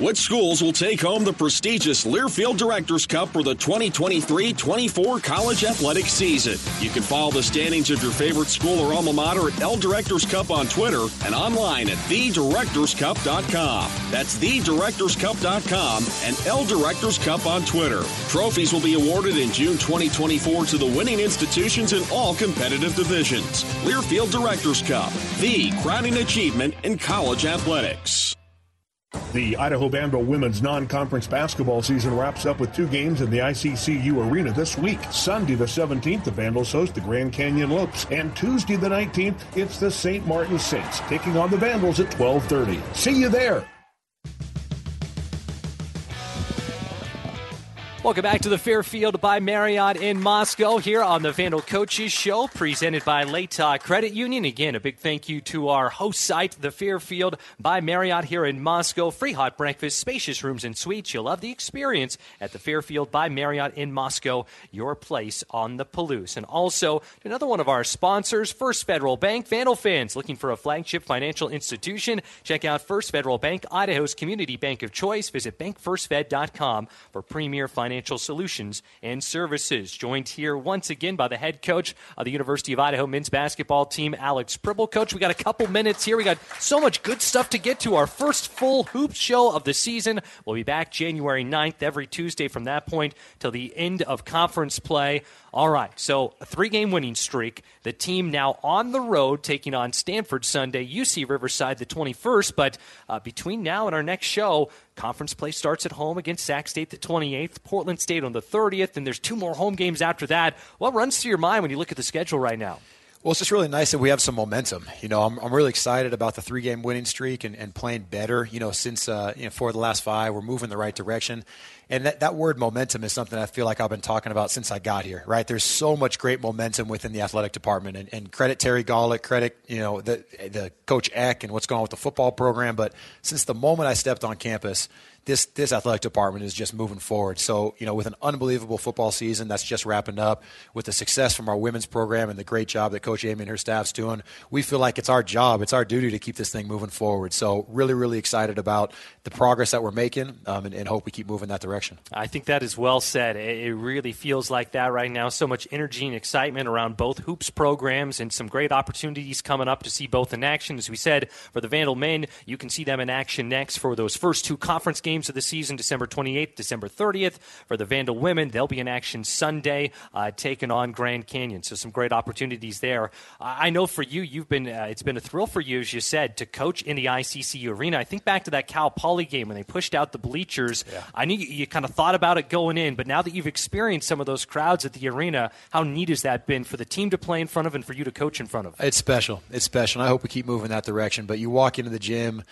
Which schools will take home the prestigious Learfield Directors Cup for the 2023-24 college athletic season? You can follow the standings of your favorite school or alma mater at L Directors Cup on Twitter and online at thedirectorscup.com. That's thedirectorscup.com and L Directors Cup on Twitter. Trophies will be awarded in June 2024 to the winning institutions in all competitive divisions. Learfield Directors Cup, the crowning achievement in college athletics. The Idaho Vandal women's non-conference basketball season wraps up with two games in the ICCU arena this week. Sunday the 17th, the Vandals host the Grand Canyon Lopes, and Tuesday the 19th, it's the St. Martin Saints taking on the Vandals at 12:30. See you there. Welcome back to the Fairfield by Marriott in Moscow here on the Vandal Coaches Show, presented by Latah Credit Union. Again, a big thank you to our host site, the Fairfield by Marriott here in Moscow. Free hot breakfast, spacious rooms and suites. You'll love the experience at the Fairfield by Marriott in Moscow, your place on the Palouse. And also, to another one of our sponsors, First Federal Bank. Vandal fans looking for a flagship financial institution? Check out First Federal Bank, Idaho's community bank of choice. Visit bankfirstfed.com for premier financial financial solutions and services. Joined here once again by the head coach of the University of Idaho men's basketball team, Alex Pribble. Coach, we got a couple minutes here. We got so much good stuff to get to. Our first full hoop show of the season. We'll be back January 9th every Tuesday from that point till the end of conference play. All right, so a three game winning streak. The team now on the road taking on Stanford Sunday, UC Riverside the 21st. But uh, between now and our next show, conference play starts at home against Sac State the 28th, Portland State on the 30th, and there's two more home games after that. What runs through your mind when you look at the schedule right now? Well, it's just really nice that we have some momentum. You know, I'm, I'm really excited about the three game winning streak and, and playing better. You know, since uh, you know for the last five, we're moving the right direction. And that, that word momentum is something I feel like I've been talking about since I got here, right? There's so much great momentum within the athletic department. And, and credit Terry Gawlik, credit, you know, the, the coach Eck and what's going on with the football program. But since the moment I stepped on campus, this this athletic department is just moving forward. So you know, with an unbelievable football season that's just wrapping up, with the success from our women's program and the great job that Coach Eighmey and her staff's doing, we feel like it's our job, it's our duty to keep this thing moving forward. So really, really excited about the progress that we're making, um, and, and hope we keep moving that direction. I think that is well said. It really feels like that right now. So much energy and excitement around both hoops programs, and some great opportunities coming up to see both in action. As we said, for the Vandal men, you can see them in action next for those first two conference games of the season, December 28th, December 30th. For the Vandal women, they'll be in action Sunday, uh, taking on Grand Canyon. So some great opportunities there. I know for you, you've been uh, it's been a thrill for you, as you said, to coach in the ICC arena. I think back to that Cal Poly game when they pushed out the bleachers. Yeah. I knew you, you kind of thought about it going in, but now that you've experienced some of those crowds at the arena, how neat has that been for the team to play in front of and for you to coach in front of? It's special. It's special. And I hope we keep moving that direction. But you walk into the gym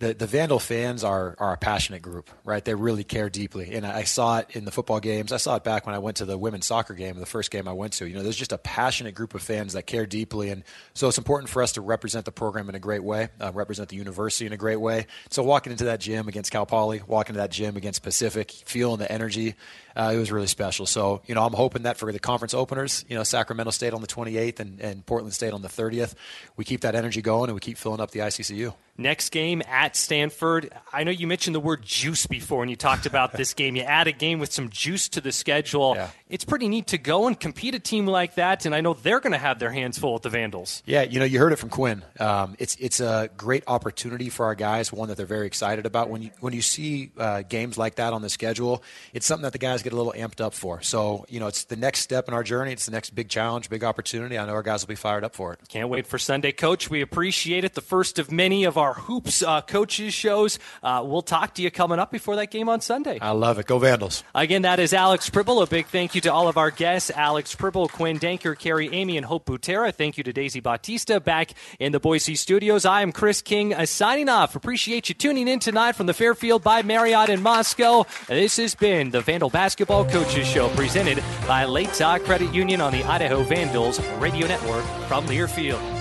the, the Vandal fans are, are a passionate group, right? They really care deeply. And I saw it in the football games. I saw it back when I went to the women's soccer game, the first game I went to. You know, there's just a passionate group of fans that care deeply. And so it's important for us to represent the program in a great way, uh, represent the university in a great way. So walking into that gym against Cal Poly, walking to that gym against Pacific, feeling the energy, uh, it was really special. So, you know, I'm hoping that for the conference openers, you know, Sacramento State on the 28th and, and Portland State on the 30th, we keep that energy going and we keep filling up the ICCU. Next game at Stanford. I know you mentioned the word juice before when you talked about this game. You add a game with some juice to the schedule. Yeah. It's pretty neat to go and compete a team like that, and I know they're going to have their hands full with the Vandals. Yeah, you know, you heard it from Quinn. Um, it's it's a great opportunity for our guys, one that they're very excited about. When you when you see uh, games like that on the schedule, it's something that the guys get a little amped up for. So, you know, it's the next step in our journey. It's the next big challenge, big opportunity. I know our guys will be fired up for it. Can't wait for Sunday, Coach. We appreciate it. The first of many of our hoops uh, coaches shows. Uh, we'll talk to you coming up before that game on Sunday. I love it. Go Vandals. Again, that is Alex Pribble. A big thank you to all of our guests Alex Pribble, Quinn Denker, Carrie Eighmey, and Hope Butera. Thank you to Daisy Bautista back in the Boise studios. I am Chris King uh, signing off. Appreciate you tuning in tonight from the Fairfield by Marriott in Moscow. This has been the Vandal Basketball Coaches Show presented by Latah Credit Union on the Idaho Vandals Radio Network from Learfield.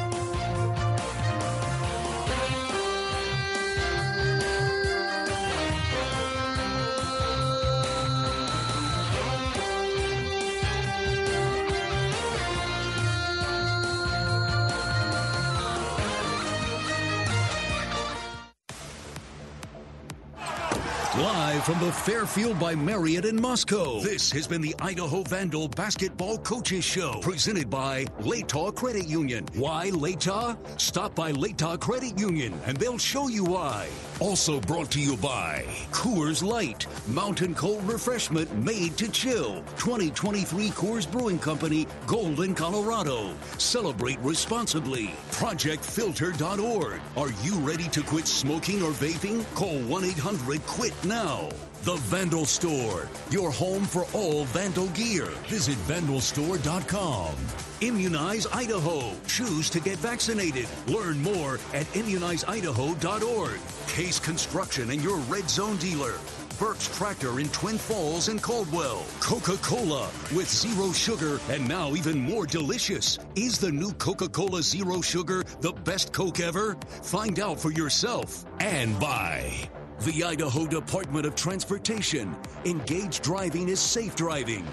From the Fairfield by Marriott in Moscow, this has been the Idaho Vandal Basketball Coaches Show, presented by Latah Credit Union. Why Latah? Stop by Latah Credit Union, and they'll show you why. Also brought to you by Coors Light, mountain cold refreshment made to chill. 2023 Coors Brewing Company, Golden, Colorado. Celebrate responsibly. ProjectFilter.org. Are you ready to quit smoking or vaping? Call 1 800 QUIT now. The Vandal Store, your home for all Vandal gear. Visit vandalstore.com. Immunize Idaho. Choose to get vaccinated. Learn more at immunizeidaho.org. Case Construction and your Red Zone dealer. Burks Tractor in Twin Falls and Caldwell. Coca Cola with zero sugar and now even more delicious. Is the new Coca Cola Zero Sugar the best Coke ever? Find out for yourself and buy. The Idaho Department of Transportation. Engaged driving is safe driving.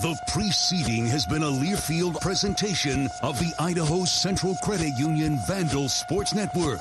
The preceding has been a Learfield presentation of the Idaho Central Credit Union Vandal Sports Network.